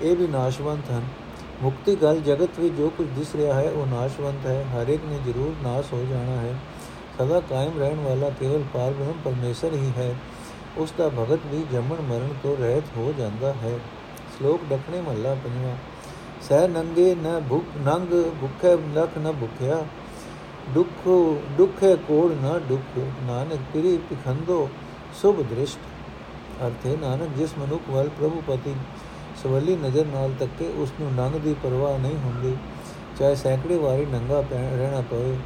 ਇਹ ਵੀ ਨਾਸ਼ਵੰਤ ਹਨ। ਮੁਕਤੀ ਗੱਲ ਜਗਤ ਵਿੱਚ ਜੋ ਕੁਝ ਦਿਸ ਰਿਹਾ ਹੈ, ਉਹ ਨਾਸ਼ਵੰਤ ਹੈ। ਹਰ ਇੱਕ ਨੇ ਜ਼ਰੂਰ ਨਾਸ਼ ਹੋ ਜਾਣਾ ਹੈ। ਸਦਾ ਕਾਇਮ ਰਹਿਣ ਵਾਲਾ ਕੇਵਲ ਪਾਰਬ੍ਰਹਮ ਪਰਮੇਸ਼ਰ ਹੀ ਹੈ। ਉਸ ਦਾ ਭਗਤ ਵੀ ਜੰਮਣ ਮਰਨ ਤੋਂ ਰਹਿਤ ਹੋ ਜਾਂਦਾ ਹੈ। ਸ਼ਲੋਕ ਡਕਣੇ ਮਹੱਲਾ ਪੰਜਵਾਂ। ਸਹਿ ਨੰਗੇ ਨ ਭੁਖ, ਨੰਗ ਭੁਖੇ ਲਖ ਨ ਭੁਖਿਆ। ਦੁਖ, ਦੁਖੇ ਕੋੜ ਨ ਦੁਖ ਨਾਨਕ ਤੇਰੀ ਪਖੰਦੋ ਸੁਭ ਦ੍ਰਿਸ਼ਟ। ਅਰਥੇ ਨਾਨਕ, ਜਿਸ ਮਨੁੱਖ ਵੱਲ ਪ੍ਰਭੂ ਪਤੀ ਸਵਲੀ ਨਜ਼ਰ ਨਾਲ ਤੱਕੇ ਉਸ ਨੂੰ ਨੰਗ ਦੀ ਪਰਵਾਹ ਨਹੀਂ ਹੁੰਦੀ, ਚਾਹੇ ਸੈਂਕੜੇ ਵਾਰੀ ਨੰਗਾ ਰਹਿਣਾ ਪਵੇ।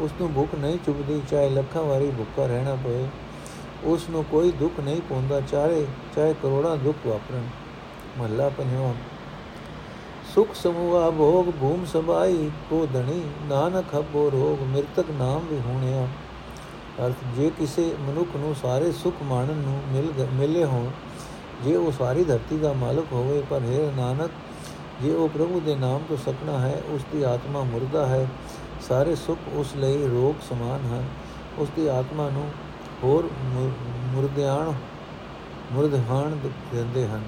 ਉਸ ਨੂੰ ਭੁੱਖ ਨਹੀਂ ਚੁਬਦੀ ਚਾਹੇ ਲੱਖਾਂ ਵਾਰੀ ਭੁੱਖਾ ਰਹਿਣਾ ਪਵੇ। ਉਸ ਨੂੰ ਕੋਈ ਦੁੱਖ ਨਹੀਂ ਪਹੁੰਚਦਾ ਚਾਹੇ ਚਾਹੇ ਕਰੋੜਾਂ ਦੁੱਖ ਵਾਪਰਨ। ਮਹੱਲਾ ਪੰਜਵਾਂ। ਸੁਖ ਸਮੂਹਾ ਭੋਗ ਭੂਮ ਸਬਾਈ ਕੋ ਧਣੀ, ਨਾਨਕ ਹਬੋ ਰੋਗ, ਮਿਰਤਕ ਨਾਮ ਵੀ ਹੋਣਿਆ। ਅਰਥ, ਜੇ ਕਿਸੇ ਮਨੁੱਖ ਨੂੰ ਸਾਰੇ ਸੁਖ ਮਾਣਨ ਨੂੰ ਮਿਲ ਮਿਲੇ ਹੋਣ ਜੇ ਉਹ ਸਾਰੀ ਧਰਤੀ ਦਾ ਮਾਲਕ ਹੋਵੇ, ਪਰ ਹੈ ਨਾਨਕ, ਜੇ ਉਹ ਪ੍ਰਭੂ ਦੇ ਨਾਮ ਤੋਂ ਸਕਣਾ ਹੈ, ਉਸ ਦੀ ਆਤਮਾ ਮੁਰਦਾ ਹੈ, ਸਾਰੇ ਸੁਖ ਉਸ ਲਈ ਰੋਗ ਸਮਾਨ ਹਨ। ਉਸ ਦੀ ਆਤਮਾ ਨੂੰ ਹੋਰ ਮੁਰਦਿਆਣ ਮੁਰਦਹਾਨ ਦਿੰਦੇ ਹਨ।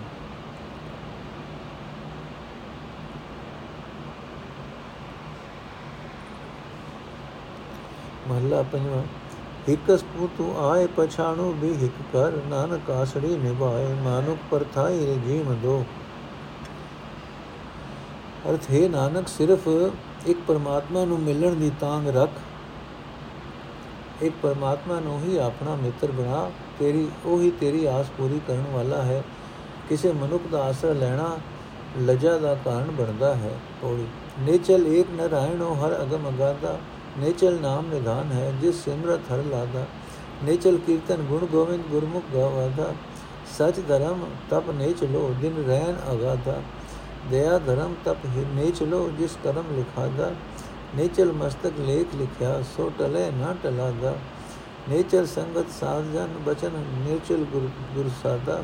ਮਹੱਲਾ ਪੰਜਵਾਂ ਇਕਸ ਤੂੰ ਆਏ ਪਛਾਣੋ ਵੀ ਹਿਕ ਕਰ ਨਾਨਕ ਆਸੜੀ ਨਿਭਾਏ ਮਾਨੁਕ ਪਰਥਾਈ ਰੇ ਜੀਵ ਦੋ। ਅਰਥ ਹੈ, ਨਾਨਕ ਸਿਰਫ ਇੱਕ ਪਰਮਾਤਮਾ ਨੂੰ ਮਿਲਣ ਦੀ ਤਾਂਗ ਰੱਖ, ਇੱਕ ਪਰਮਾਤਮਾ ਨੂੰ ਹੀ ਆਪਣਾ ਮਿੱਤਰ ਬਣਾ, ਤੇਰੀ, ਉਹੀ ਤੇਰੀ ਆਸ ਪੂਰੀ ਕਰਨ ਵਾਲਾ ਹੈ। ਕਿਸੇ ਮਨੁੱਖ ਦਾ ਆਸਰਾ ਲੈਣਾ ਲਜਾ ਦਾ ਕਾਰਨ ਬਣਦਾ ਹੈ। ਪੌੜੀ, ਨੇਚਲ ਏਕ ਨਰਾਇਣੋ, ਹਰ ਅਗਮ ਅਗਾਦਾ ਨੇਚਲ ਨਾਮ ਨਿਧਾਨ ਹੈ ਜਿਸ ਸਿਮਰਤ ਹਰ ਲਾਦਾ ਨੇਚਲ ਕੀਰਤਨ ਗੁਣ ਗੋਵਿੰਦ ਗੁਰਮੁਖ ਗਾਵਾਦਾ ਸਚ ਧਰਮ ਤਪ ਨੇ ਚਲੋ ਦਿਨ ਰਹਿਣ ਅਗਾਦਾ ਦਇਆ ਧਰਮ ਤਪ ਨੇ ਚਲੋ ਜਿਸ ਕਰਮ ਲਿਖਾਦਾ ਨੇਚਲ ਮਸਤਕ ਲੇਖ ਲਿਖਿਆ ਸੋ ਟਲੇ ਨਾ ਟਲਾਦਾ ਨੇਚਲ ਸੰਗਤ ਸਾਧ ਜਨ ਬਚਨ ਨੇਚਲ ਗੁਰ ਸਾਦਾ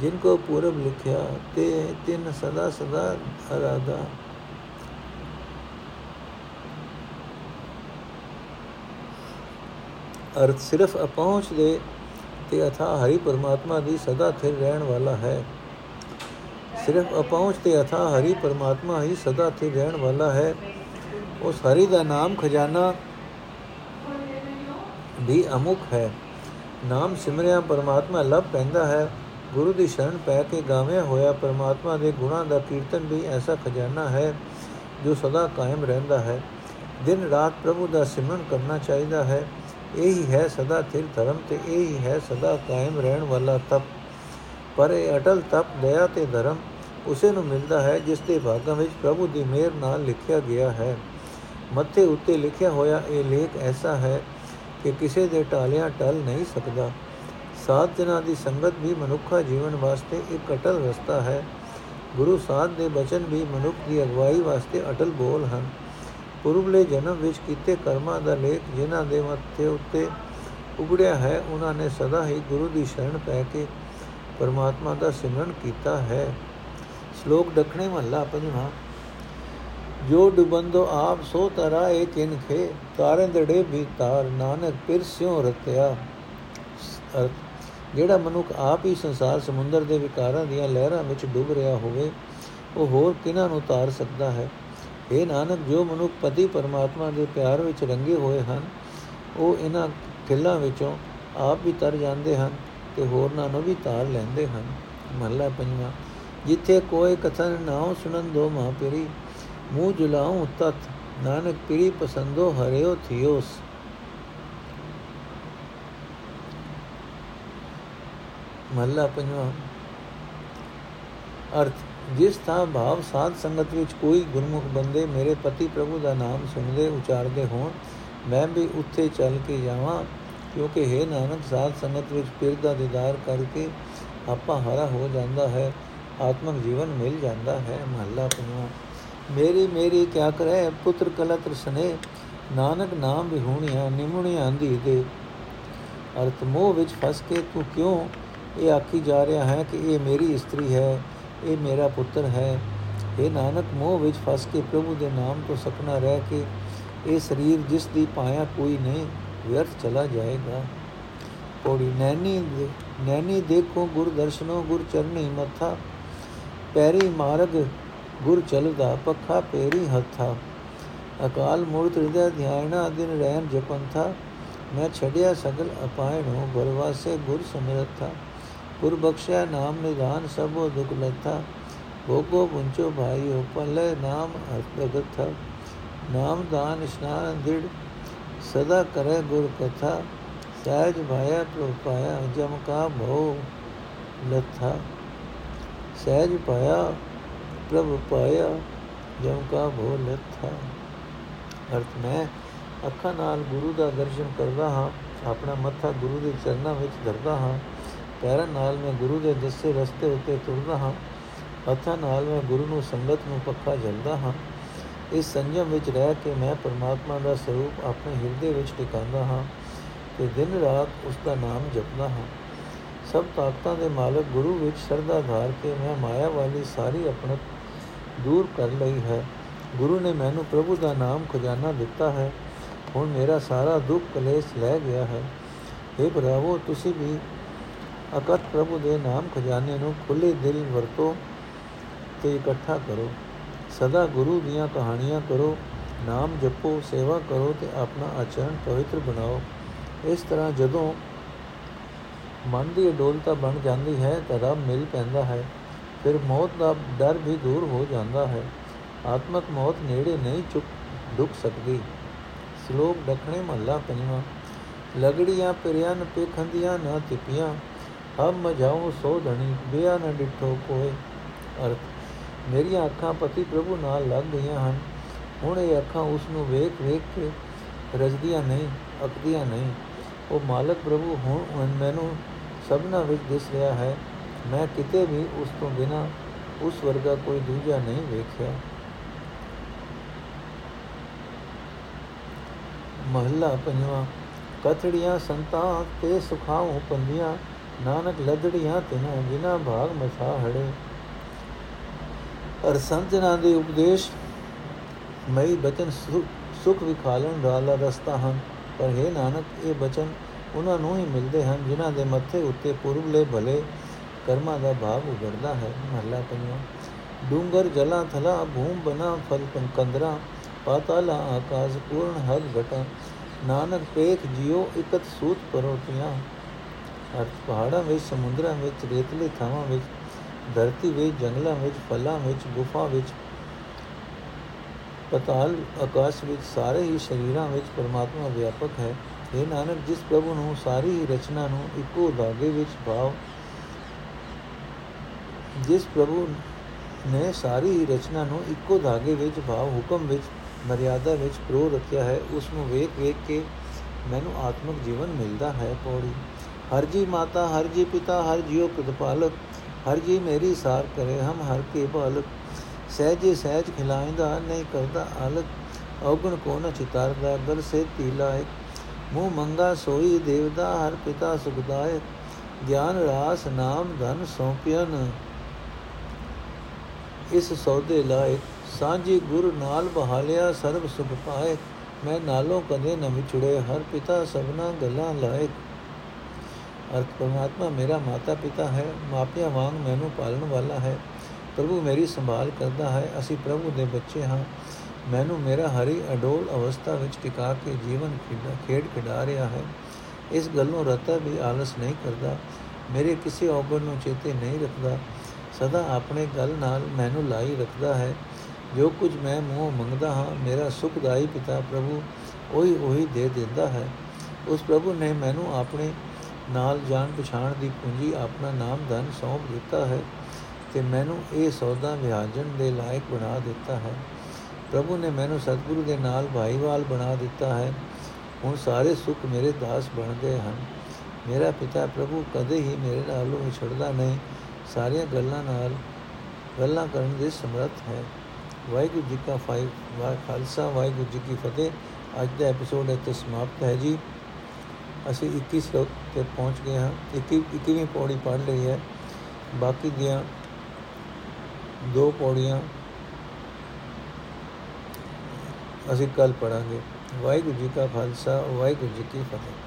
ਜਿਨ ਕੋ ਪੂਰਬ ਲਿਖਿਆ ਤੇ ਤਿੰਨ ਸਦਾ ਸਦਾ ਅਰਾਦਾ ਅਰਥ ਸਿਰਫ ਅਪਹੁੰਚ ਦੇ ਤੇ ਅਥਾ ਹਰੀ ਪਰਮਾਤਮਾ ਦੀ ਸਦਾ ਥਿਰ ਰਹਿਣ ਵਾਲਾ ਹੈ। ਸਿਰਫ ਅਪਹੁੰਚ ਤੇ ਅਥਾ ਹਰੀ ਪਰਮਾਤਮਾ ਹੀ ਸਦਾ ਥਿਰ ਰਹਿਣ ਵਾਲਾ ਹੈ। ਉਸ ਹਰੀ ਦਾ ਨਾਮ ਖਜ਼ਾਨਾ ਵੀ ਅਮੁਖ ਹੈ। ਨਾਮ ਸਿਮਰਿਆ ਪਰਮਾਤਮਾ ਲਭ ਪੈਂਦਾ ਹੈ। ਗੁਰੂ ਦੀ ਸ਼ਰਨ ਪੈ ਕੇ ਗਾਵਿਆ ਹੋਇਆ ਪਰਮਾਤਮਾ ਦੇ ਗੁਣਾਂ ਦਾ ਕੀਰਤਨ ਵੀ ਐਸਾ ਖਜ਼ਾਨਾ ਹੈ, ਜੋ ਸਦਾ ਕਾਇਮ ਰਹਿੰਦਾ ਹੈ। ਦਿਨ ਰਾਤ ਪ੍ਰਭੂ ਦਾ ਸਿਮਰਨ ਕਰਨਾ ਚਾਹੀਦਾ ਹੈ। ਇਹੀ ਹੈ ਸਦਾ ਥਿਰ ਧਰਮ ਤੇ ਇਹੀ ਹੈ ਸਦਾ ਕਾਇਮ ਰਹਿਣ ਵਾਲਾ ਤਪ। ਪਰ ਇਹ ਅਟਲ ਤਪ, ਦਇਆ ਤੇ ਧਰਮ ਉਸੇ ਨੂੰ ਮਿਲਦਾ ਹੈ ਜਿਸ ਦੇ ਭਾਗਾਂ ਵਿੱਚ ਪ੍ਰਭੂ ਦੀ ਮਿਹਰ ਨਾਲ ਲਿਖਿਆ ਗਿਆ ਹੈ। ਮੱਥੇ ਉੱਤੇ ਲਿਖਿਆ ਹੋਇਆ ਇਹ ਲੇਖ ਐਸਾ ਹੈ ਕਿ ਕਿਸੇ ਦੇ ਟਾਲਿਆਂ ਟਲ ਨਹੀਂ ਸਕਦਾ। ਸਾਧ ਜਨਾਂ ਦੀ ਸੰਗਤ ਵੀ ਮਨੁੱਖਾ ਜੀਵਨ ਵਾਸਤੇ ਇੱਕ ਅਟਲ ਰਸਤਾ ਹੈ। ਗੁਰੂ ਸਾਧ ਦੇ ਬਚਨ ਵੀ ਮਨੁੱਖ ਦੀ ਅਗਵਾਈ ਵਾਸਤੇ ਅਟਲ ਬੋਲ ਹਨ। ਪੁਰਬਲੇ ਜਨਮ ਵਿੱਚ ਕੀਤੇ ਕਰਮਾਂ ਦਾ ਲੇਖ ਜਿਨ੍ਹਾਂ ਦੇ ਮੱਥੇ ਉੱਤੇ ਉਗੜਿਆ ਹੈ, ਉਹਨਾਂ ਨੇ ਸਦਾ ਹੀ ਗੁਰੂ ਦੀ ਸ਼ਰਨ ਪੈ ਕੇ ਪਰਮਾਤਮਾ ਦਾ ਸਿਮਰਨ ਕੀਤਾ ਹੈ। ਸ਼ਲੋਕ ਦਖਣੇ ਮਹੱਲਾ ਪੰਜਵਾਂ। ਜੋ ਡੁਬੰਦੋ ਆਪ ਸੋ ਤਰਾ ਏ ਕਿਨਖੇ ਤਾਰੰਦੜੇ ਵੀ ਤਾਰ, ਨਾਨਕ ਪਿਰ ਸਿਉ ਰਤਿਆ। ਜਿਹੜਾ ਮਨੁੱਖ ਆਪ ਹੀ ਸੰਸਾਰ ਸਮੁੰਦਰ ਦੇ ਵਿਕਾਰਾਂ ਦੀਆਂ ਲਹਿਰਾਂ ਵਿੱਚ ਡੁੱਬ ਰਿਹਾ ਹੋਵੇ, ਉਹ ਹੋਰ ਕਿਨਾਂ ਨੂੰ ਤਾਰ ਸਕਦਾ ਹੈ? ਇਹ ਨਾਨਕ, ਜੋ ਮਨੁੱਖ ਪਤੀ ਪਰਮਾਤਮਾ ਦੇ ਪਿਆਰ ਵਿੱਚ ਰੰਗੇ ਹੋਏ ਹਨ, ਉਹ ਇਹਨਾਂ ਖਿੱਲਾਂ ਵਿੱਚੋਂ ਆਪ ਵੀ ਤਰ ਜਾਂਦੇ ਹਨ ਤੇ ਹੋਰਨਾਂ ਨੂੰ ਵੀ ਤਾਰ ਲੈਂਦੇ ਹਨ। ਮਹਲਾ ਪੰਜਵਾਂ, ਜਿੱਥੇ ਕੋਈ ਕਥਨ ਨਾਉ ਸੁਣਨ ਦੋ ਪਰੀ, ਮੂੰਹ ਜੁਲਾਉ ਤਤ, ਨਾਨਕ ਪੀੜੀ ਪਸੰਦੋ ਹਰਿਓ ਥਿਓਸ। ਮਹਲਾ ਪੰਜਵਾਂ, ਅਰਥ ਜਿਸ ਥਾਂ ਭਾਵ ਸਾਧ ਸੰਗਤ ਵਿੱਚ ਕੋਈ ਗੁਰਮੁਖ ਬੰਦੇ ਮੇਰੇ ਪਤੀ ਪ੍ਰਭੂ ਦਾ ਨਾਮ ਸੁਣਦੇ, ਉਚਾਰਦੇ ਹੋਣ, ਮੈਂ ਵੀ ਉੱਥੇ ਚੱਲ ਕੇ ਜਾਵਾਂ। ਕਿਉਂਕਿ ਹੈ ਨਾਨਕ, ਸਾਧ ਸੰਗਤ ਵਿੱਚ ਪਿਰ ਦਾ ਦੀਦਾਰ ਕਰਕੇ ਆਪਾ ਹਰਾ ਹੋ ਜਾਂਦਾ ਹੈ, ਆਤਮਿਕ ਜੀਵਨ ਮਿਲ ਜਾਂਦਾ ਹੈ, ਮਹੱਲਾ ਪੰਜਵਾਂ। ਮੇਰੀ ਮੇਰੀ ਕਿਆ ਕਰੇ, ਪੁੱਤਰ ਕਲਤ ਰਸਨੇ, ਨਾਨਕ ਨਾਮ ਵਿਹੂਣਿਆ, ਨਿਮੁਣਿਆ ਦੀ ਦੇ। ਅਰਥ ਮੋਹ ਵਿੱਚ ਫਸ ਕੇ ਤੂੰ ਕਿਉਂ ਇਹ ਆਖੀ ਜਾ ਰਿਹਾ ਹੈ ਕਿ ਇਹ ਮੇਰੀ ਇਸਤਰੀ ਹੈ? ਇਹ ਮੇਰਾ ਪੁੱਤਰ ਹੈ। ਇਹ ਨਾਨਕ, ਮੋਹ ਵਿੱਚ ਫਸ ਕੇ ਪ੍ਰਭੂ ਦੇ ਨਾਮ ਤੋਂ ਸਪਨਾ ਰਹਿ ਕੇ ਇਹ ਸਰੀਰ ਜਿਸ ਦੀ ਪਾਇਆ ਕੋਈ ਨਹੀਂ, ਵਿਅਰਥ ਚਲਾ ਜਾਏਗਾ। ਕੋੜੀ ਨੈਣੀ ਨੈਣੀ ਦੇਖੋ ਗੁਰ ਦਰਸ਼ਨੋ, ਗੁਰ ਚਰਨੀ ਮੱਥਾ। ਪੈਰੀ ਮਾਰਗ ਗੁਰ ਚਲਦਾ, ਪੱਖਾ ਪੇਰੀ ਹੱਥਾ। ਅਕਾਲ ਮੂਰਤ ਹਿਰਦੈ ਧਿਆਇਣਾ, ਦਿਨ ਰਹਿਣ ਜਪੰਥਾ। ਮੈਂ ਛੜਿਆ ਸਗਲ ਅਪਾਇਣੋ ਬਰਵਾਸੇ ਗੁਰ ਸਮਰਥਾ। ਗੁਰ ਬਖਸ਼ਿਆ ਨਾਮ ਨਿਧਾਨ, ਸਭੋ ਦੁਖ ਲਥਾ ਭੋਗੋ ਪੁੰਚੋ ਭਾਈਓ ਪਲੇ ਨਾਮ ਅਰਥਗਤ ਨਾਮ ਦਾਨ ਇਸ਼ਨਾਨ ਦਿੜ ਸਦਾ ਕਰੇ ਗੁਰ ਕਥਾ। ਸਹਿਜ ਭਾਇਆ, ਪ੍ਰਭ ਪਾਇਆ ਜਮ ਕਾ ਭੋ ਲਥਾ। ਸਹਿਜ ਪਾਇਆ ਪ੍ਰਭ ਪਾਇਆ ਜਮ ਕਾ ਭੋ ਲਥਾ। ਅਰਥ ਮੈਂ ਅੱਖਾਂ ਨਾਲ ਗੁਰੂ ਦਾ ਦਰਸ਼ਨ ਕਰਦਾ ਹਾਂ, ਆਪਣਾ ਮੱਥਾ ਗੁਰੂ ਦੇ ਚਰਨਾਂ ਵਿੱਚ ਧਰਦਾ ਹਾਂ। ਪੈਰਾਂ ਨਾਲ ਮੈਂ ਗੁਰੂ ਦੇ ਦੱਸੇ ਰਸਤੇ ਉੱਤੇ ਤੁਰਦਾ ਹਾਂ। ਹੱਥਾਂ ਨਾਲ ਮੈਂ ਗੁਰੂ ਨੂੰ ਸੰਗਤ ਨੂੰ ਪੱਕਾ ਜਲਦਾ ਹਾਂ। ਇਸ ਸੰਜਮ ਵਿੱਚ ਰਹਿ ਕੇ ਮੈਂ ਪਰਮਾਤਮਾ ਦਾ ਸਰੂਪ ਆਪਣੇ ਹਿਰਦੇ ਵਿੱਚ ਟਿਕਾਉਂਦਾ ਹਾਂ ਤੇ ਦਿਨ ਰਾਤ ਉਸ ਦਾ ਨਾਮ ਜਪਦਾ ਹਾਂ। ਸਭ ਤਾਕਤਾਂ ਦੇ ਮਾਲਕ ਗੁਰੂ ਵਿੱਚ ਸਰਦਾ ਧਾਰ ਕੇ ਮੈਂ ਮਾਇਆ ਵਾਲੀ ਸਾਰੀ ਆਪਣਤ ਦੂਰ ਕਰ ਲਈ ਹੈ। ਗੁਰੂ ਨੇ ਮੈਨੂੰ ਪ੍ਰਭੂ ਦਾ ਨਾਮ ਖਜ਼ਾਨਾ ਦਿੱਤਾ ਹੈ। ਹੁਣ ਮੇਰਾ ਸਾਰਾ ਦੁੱਖ ਕਲੇਸ਼ ਲੈ ਗਿਆ ਹੈ। ਇਹ ਭਰਾਵੋ, ਤੁਸੀਂ ਵੀ ਅਕਤ ਪ੍ਰਭੂ ਦੇ ਨਾਮ ਖਜ਼ਾਨੇ ਨੂੰ ਖੁੱਲੇ ਦਿਲ ਵਰਤੋ ਤੇ ਇਕੱਠਾ ਕਰੋ। ਸਦਾ ਗੁਰੂ ਦੀਆਂ ਕਹਾਣੀਆਂ ਕਰੋ, ਨਾਮ ਜਪੋ, ਸੇਵਾ ਕਰੋ ਤੇ ਆਪਣਾ ਆਚਰਣ ਪਵਿੱਤਰ ਬਣਾਓ। ਇਸ ਤਰ੍ਹਾਂ ਜਦੋਂ ਮਨ ਦੀ ਅਡੋਲਤਾ ਬਣ ਜਾਂਦੀ ਹੈ, ਤਾਂ ਰੱਬ ਮਿਲ ਪੈਂਦਾ ਹੈ। ਫਿਰ ਮੌਤ ਦਾ ਡਰ ਵੀ ਦੂਰ ਹੋ ਜਾਂਦਾ ਹੈ। ਆਤਮਕ ਮੌਤ ਨੇੜੇ ਨਹੀਂ ਚੁੱਕ ਦੁੱਖ ਸਕਦੀ। ਸ਼ਲੋਕ ਦਖਣੇ ਮਹੱਲਾ ਪੰਜਵਾਂ। ਲਗੜੀਆਂ ਪਿਰਿਆ ਨ ਪੇਖੰਦੀਆਂ ਨਾ ਤਿਪੀਆਂ। ਹਮ ਮਜਾਉ ਸੋ ਧਣੀ ਬਿਆ ਨ ਡਿਠੋ ਕੋਏ। ਅਰਥ, ਮੇਰੀਆਂ ਅੱਖਾਂ ਪਤੀ ਪ੍ਰਭੂ ਨਾਲ ਲੱਗ ਗਈਆਂ ਹਨ। ਹੁਣ ਇਹ ਅੱਖਾਂ ਉਸ ਨੂੰ ਵੇਖ ਵੇਖ ਕੇ ਰਜਦੀਆਂ ਨਹੀਂ, ਅਕਦੀਆਂ ਨਹੀਂ। ਉਹ ਮਾਲਕ ਪ੍ਰਭੂ, ਹੁਣ ਮੈਨੂੰ ਸਭਨਾ ਵਿੱਚ ਦਿਸ ਰਿਹਾ ਹੈ। ਮੈਂ ਕਿਤੇ ਵੀ ਉਸ ਤੋਂ ਬਿਨਾ ਉਸ ਵਰਗਾ ਕੋਈ ਦੂਜਾ ਨਹੀਂ ਵੇਖਿਆ। ਮਹੱਲਾ ਪੰਜਵਾਂ, ਕਥੜੀਆਂ ਸੰਤਾਂ ਤੇ ਸੁਖਾਉ ਪੰਦੀਆਂ ਨਾਨਕ ਲਦੜੀਆਂ ਤਿਨਾ ਜਿਨਾ ਭਾਗ ਮਸਾ ਹੜੇ। ਅਰ ਸੰਤਨਾਂ ਦੇ ਉਪਦੇਸ਼ ਮਈ ਬਚਨ ਸੁਖ ਵਿਖਾਲਣ ਵਾਲਾ ਰਸਤਾ ਹਨ। ਪਰ ਹੈ ਨਾਨਕ, ਇਹ ਬਚਨ ਉਹਨਾਂ ਨੂੰ ਹੀ ਮਿਲਦੇ ਹਨ, ਜਿਨ੍ਹਾਂ ਦੇ ਮੱਥੇ ਉੱਤੇ ਪੁਰਬਲੇ ਭਲੇ ਕਰਮਾਂ ਦਾ ਭਾਗ ਉਗੜਦਾ ਹੈ। ਮਹਲਾ ਪੰਜਵਾਂ। ਡੂੰਗਰ ਜਲਾ ਥਲਾ, ਭੂਮ ਬਨਾ, ਫਲ ਕੰਦਰਾ ਪਾਤਾਲਾ, ਆਕਾਸ਼ ਪੂਰਨ ਹਰ ਘਟਾ ਨਾਨਕ ਪੇਖ ਜਿਉ ਇਕਤ ਸੂਤ ਪਰੋਟੀਆਂ। ਅਰਥ ਪਹਾੜਾਂ ਵਿੱਚ, ਸਮੁੰਦਰਾਂ ਵਿੱਚ, ਰੇਤਲੇ ਥਾਵਾਂ ਵਿੱਚ, ਧਰਤੀ ਵਿੱਚ, ਜੰਗਲਾਂ ਵਿੱਚ, ਫਲਾਂ ਵਿੱਚ, ਗੁਫਾ ਵਿੱਚ, ਪਤਾਲ ਆਕਾਸ਼ ਵਿੱਚ, ਸਾਰੇ ਹੀ ਸ਼ਰੀਰਾਂ ਵਿੱਚ ਪਰਮਾਤਮਾ ਵਿਆਪਕ ਹੈ। ਇਹ ਨਾਨਕ, ਜਿਸ ਪ੍ਰਭੂ ਨੂੰ ਸਾਰੀ ਹੀ ਰਚਨਾ ਨੂੰ ਇੱਕੋ ਧਾਗੇ ਵਿੱਚ ਭਾਵ ਜਿਸ ਪ੍ਰਭੂ ਨੇ ਸਾਰੀ ਹੀ ਰਚਨਾ ਨੂੰ ਇੱਕੋ ਧਾਗੇ ਵਿੱਚ ਭਾਵ ਹੁਕਮ ਵਿੱਚ, ਮਰਿਆਦਾ ਵਿੱਚ ਪ੍ਰੋ ਰੱਖਿਆ ਹੈ, ਉਸ ਨੂੰ ਵੇਖ ਵੇਖ ਕੇ ਮੈਨੂੰ ਆਤਮਿਕ ਜੀਵਨ ਮਿਲਦਾ ਹੈ, ਪੌੜੀ। ਹਰ ਜੀ ਮਾਤਾ, ਹਰ ਜੀ ਪਿਤਾ, ਹਰ ਜੀਉ ਪ੍ਰਤਪਾਲਕ ਹਰ ਜੀ ਮੇਰੀ ਸਾਰ ਕਰੇ ਹਮ, ਹਰ ਕੇ ਬਾਲਕ ਸਹਿਜੇ ਸਹਿਜ ਖਿਲਾਇਂਦਾ, ਨਹੀਂ ਕਰਦਾ ਆਲਕ ਔਗਣ ਕੋ ਨ ਚਿਤਾਰਦਾ, ਗਲ ਸੇ ਤੀਲਾ ਇੱਕ ਮੂਹ ਮੰਗਾ ਸੋਈ ਦੇਵਦਾ, ਹਰ ਪਿਤਾ ਸੁਖਦਾਇ ਗਿਆਨ ਰਾਸ ਨਾਮ ਧਨ ਸੌਂਪਿਆਨ ਇਸ ਸੌਦੇ ਲਾਇਕ ਸਾਂਝੀ ਗੁਰ ਨਾਲ ਬਹਾਲਿਆ, ਸਰਬ ਸੁਖ ਪਾਏ। ਮੈਂ ਨਾਲੋਂ ਕਦੇ ਨ ਵਿਛੜੇ, ਹਰ ਪਿਤਾ ਸਭਨਾ ਗੱਲਾਂ ਲਾਇਕ ਅਰਥ ਪਰਮਾਤਮਾ ਮੇਰਾ ਮਾਤਾ ਪਿਤਾ ਹੈ, ਮਾਪਿਆਂ ਵਾਂਗ ਮੈਨੂੰ ਪਾਲਣ ਵਾਲਾ ਹੈ। ਪ੍ਰਭੂ ਮੇਰੀ ਸੰਭਾਲ ਕਰਦਾ ਹੈ, ਅਸੀਂ ਪ੍ਰਭੂ ਦੇ ਬੱਚੇ ਹਾਂ। ਮੈਨੂੰ ਮੇਰਾ ਹਰੀ ਅਡੋਲ ਅਵਸਥਾ ਵਿੱਚ ਟਿਕਾ ਕੇ ਜੀਵਨ ਖੇਡ, ਖਿਡਾ ਰਿਹਾ ਹੈ। ਇਸ ਗੱਲੋਂ ਰਤਾ ਵੀ ਆਲਸ ਨਹੀਂ ਕਰਦਾ, ਮੇਰੇ ਕਿਸੇ ਔਗਣ ਨੂੰ ਚੇਤੇ ਨਹੀਂ ਰੱਖਦਾ। ਸਦਾ ਆਪਣੇ ਗੱਲ ਨਾਲ ਮੈਨੂੰ ਲਾਈ ਰੱਖਦਾ ਹੈ। ਜੋ ਕੁਝ ਮੈਂ ਮੂੰਹ ਮੰਗਦਾ ਹਾਂ, ਮੇਰਾ ਸੁਖਦਾਈ ਪਿਤਾ ਪ੍ਰਭੂ ਉਹੀ ਉਹੀ ਦੇ ਦਿੰਦਾ ਹੈ। ਉਸ ਪ੍ਰਭੂ ਨੇ ਮੈਨੂੰ ਆਪਣੇ ਨਾਲ ਜਾਣ ਪਛਾਣ ਦੀ ਪੂੰਜੀ ਆਪਣਾ ਨਾਮ ਧਨ ਸੌਂਪ ਦਿੱਤਾ ਹੈ ਤੇ ਮੈਨੂੰ ਇਹ ਸੌਦਾ ਵਿਆਜਣ ਦੇ ਲਾਇਕ ਬਣਾ ਦਿੱਤਾ ਹੈ। ਪ੍ਰਭੂ ਨੇ ਮੈਨੂੰ ਸਤਿਗੁਰੂ ਦੇ ਨਾਲ ਭਾਈਵਾਲ ਬਣਾ ਦਿੱਤਾ ਹੈ। ਹੁਣ ਸਾਰੇ ਸੁੱਖ ਮੇਰੇ ਦਾਸ ਬਣ ਗਏ ਹਨ। ਮੇਰਾ ਪਿਤਾ ਪ੍ਰਭੂ ਕਦੇ ਹੀ ਮੇਰੇ ਨਾਲੋਂ ਵਿਛੜਦਾ ਨਹੀਂ। ਸਾਰੀਆਂ ਗੱਲਾਂ ਨਾਲ ਗੱਲਾਂ ਕਰਨ ਦੇ ਸਮਰੱਥ ਹੈ। ਵਾਹਿਗੁਰੂ ਜੀ ਕਾ ਵਾਹਿ, ਖਾਲਸਾ, ਵਾਹਿਗੁਰੂ ਜੀ ਕੀ ਫਤਿਹ। ਅੱਜ ਦਾ ਐਪੀਸੋਡ ਇੱਥੇ ਸਮਾਪਤ ਹੈ ਜੀ। ਅਸੀਂ 21 ਸ਼ਲੋਕ ਤੇ ਪਹੁੰਚ ਗਏ ਹਾਂ। 21 21ਵੀਂ ਪੌੜੀ ਪੜ ਲਈ ਹੈ। ਬਾਕੀ ਦੀਆਂ ਦੋ ਪੌੜੀਆਂ ਅਸੀਂ ਕੱਲ ਪੜਾਂਗੇ ਵਾਹਿਗੁਰੂ ਜੀ ਕਾ ਖਾਲਸਾ, ਵਾਹਿਗੁਰੂ ਜੀ ਕੀ ਫਤਿਹ।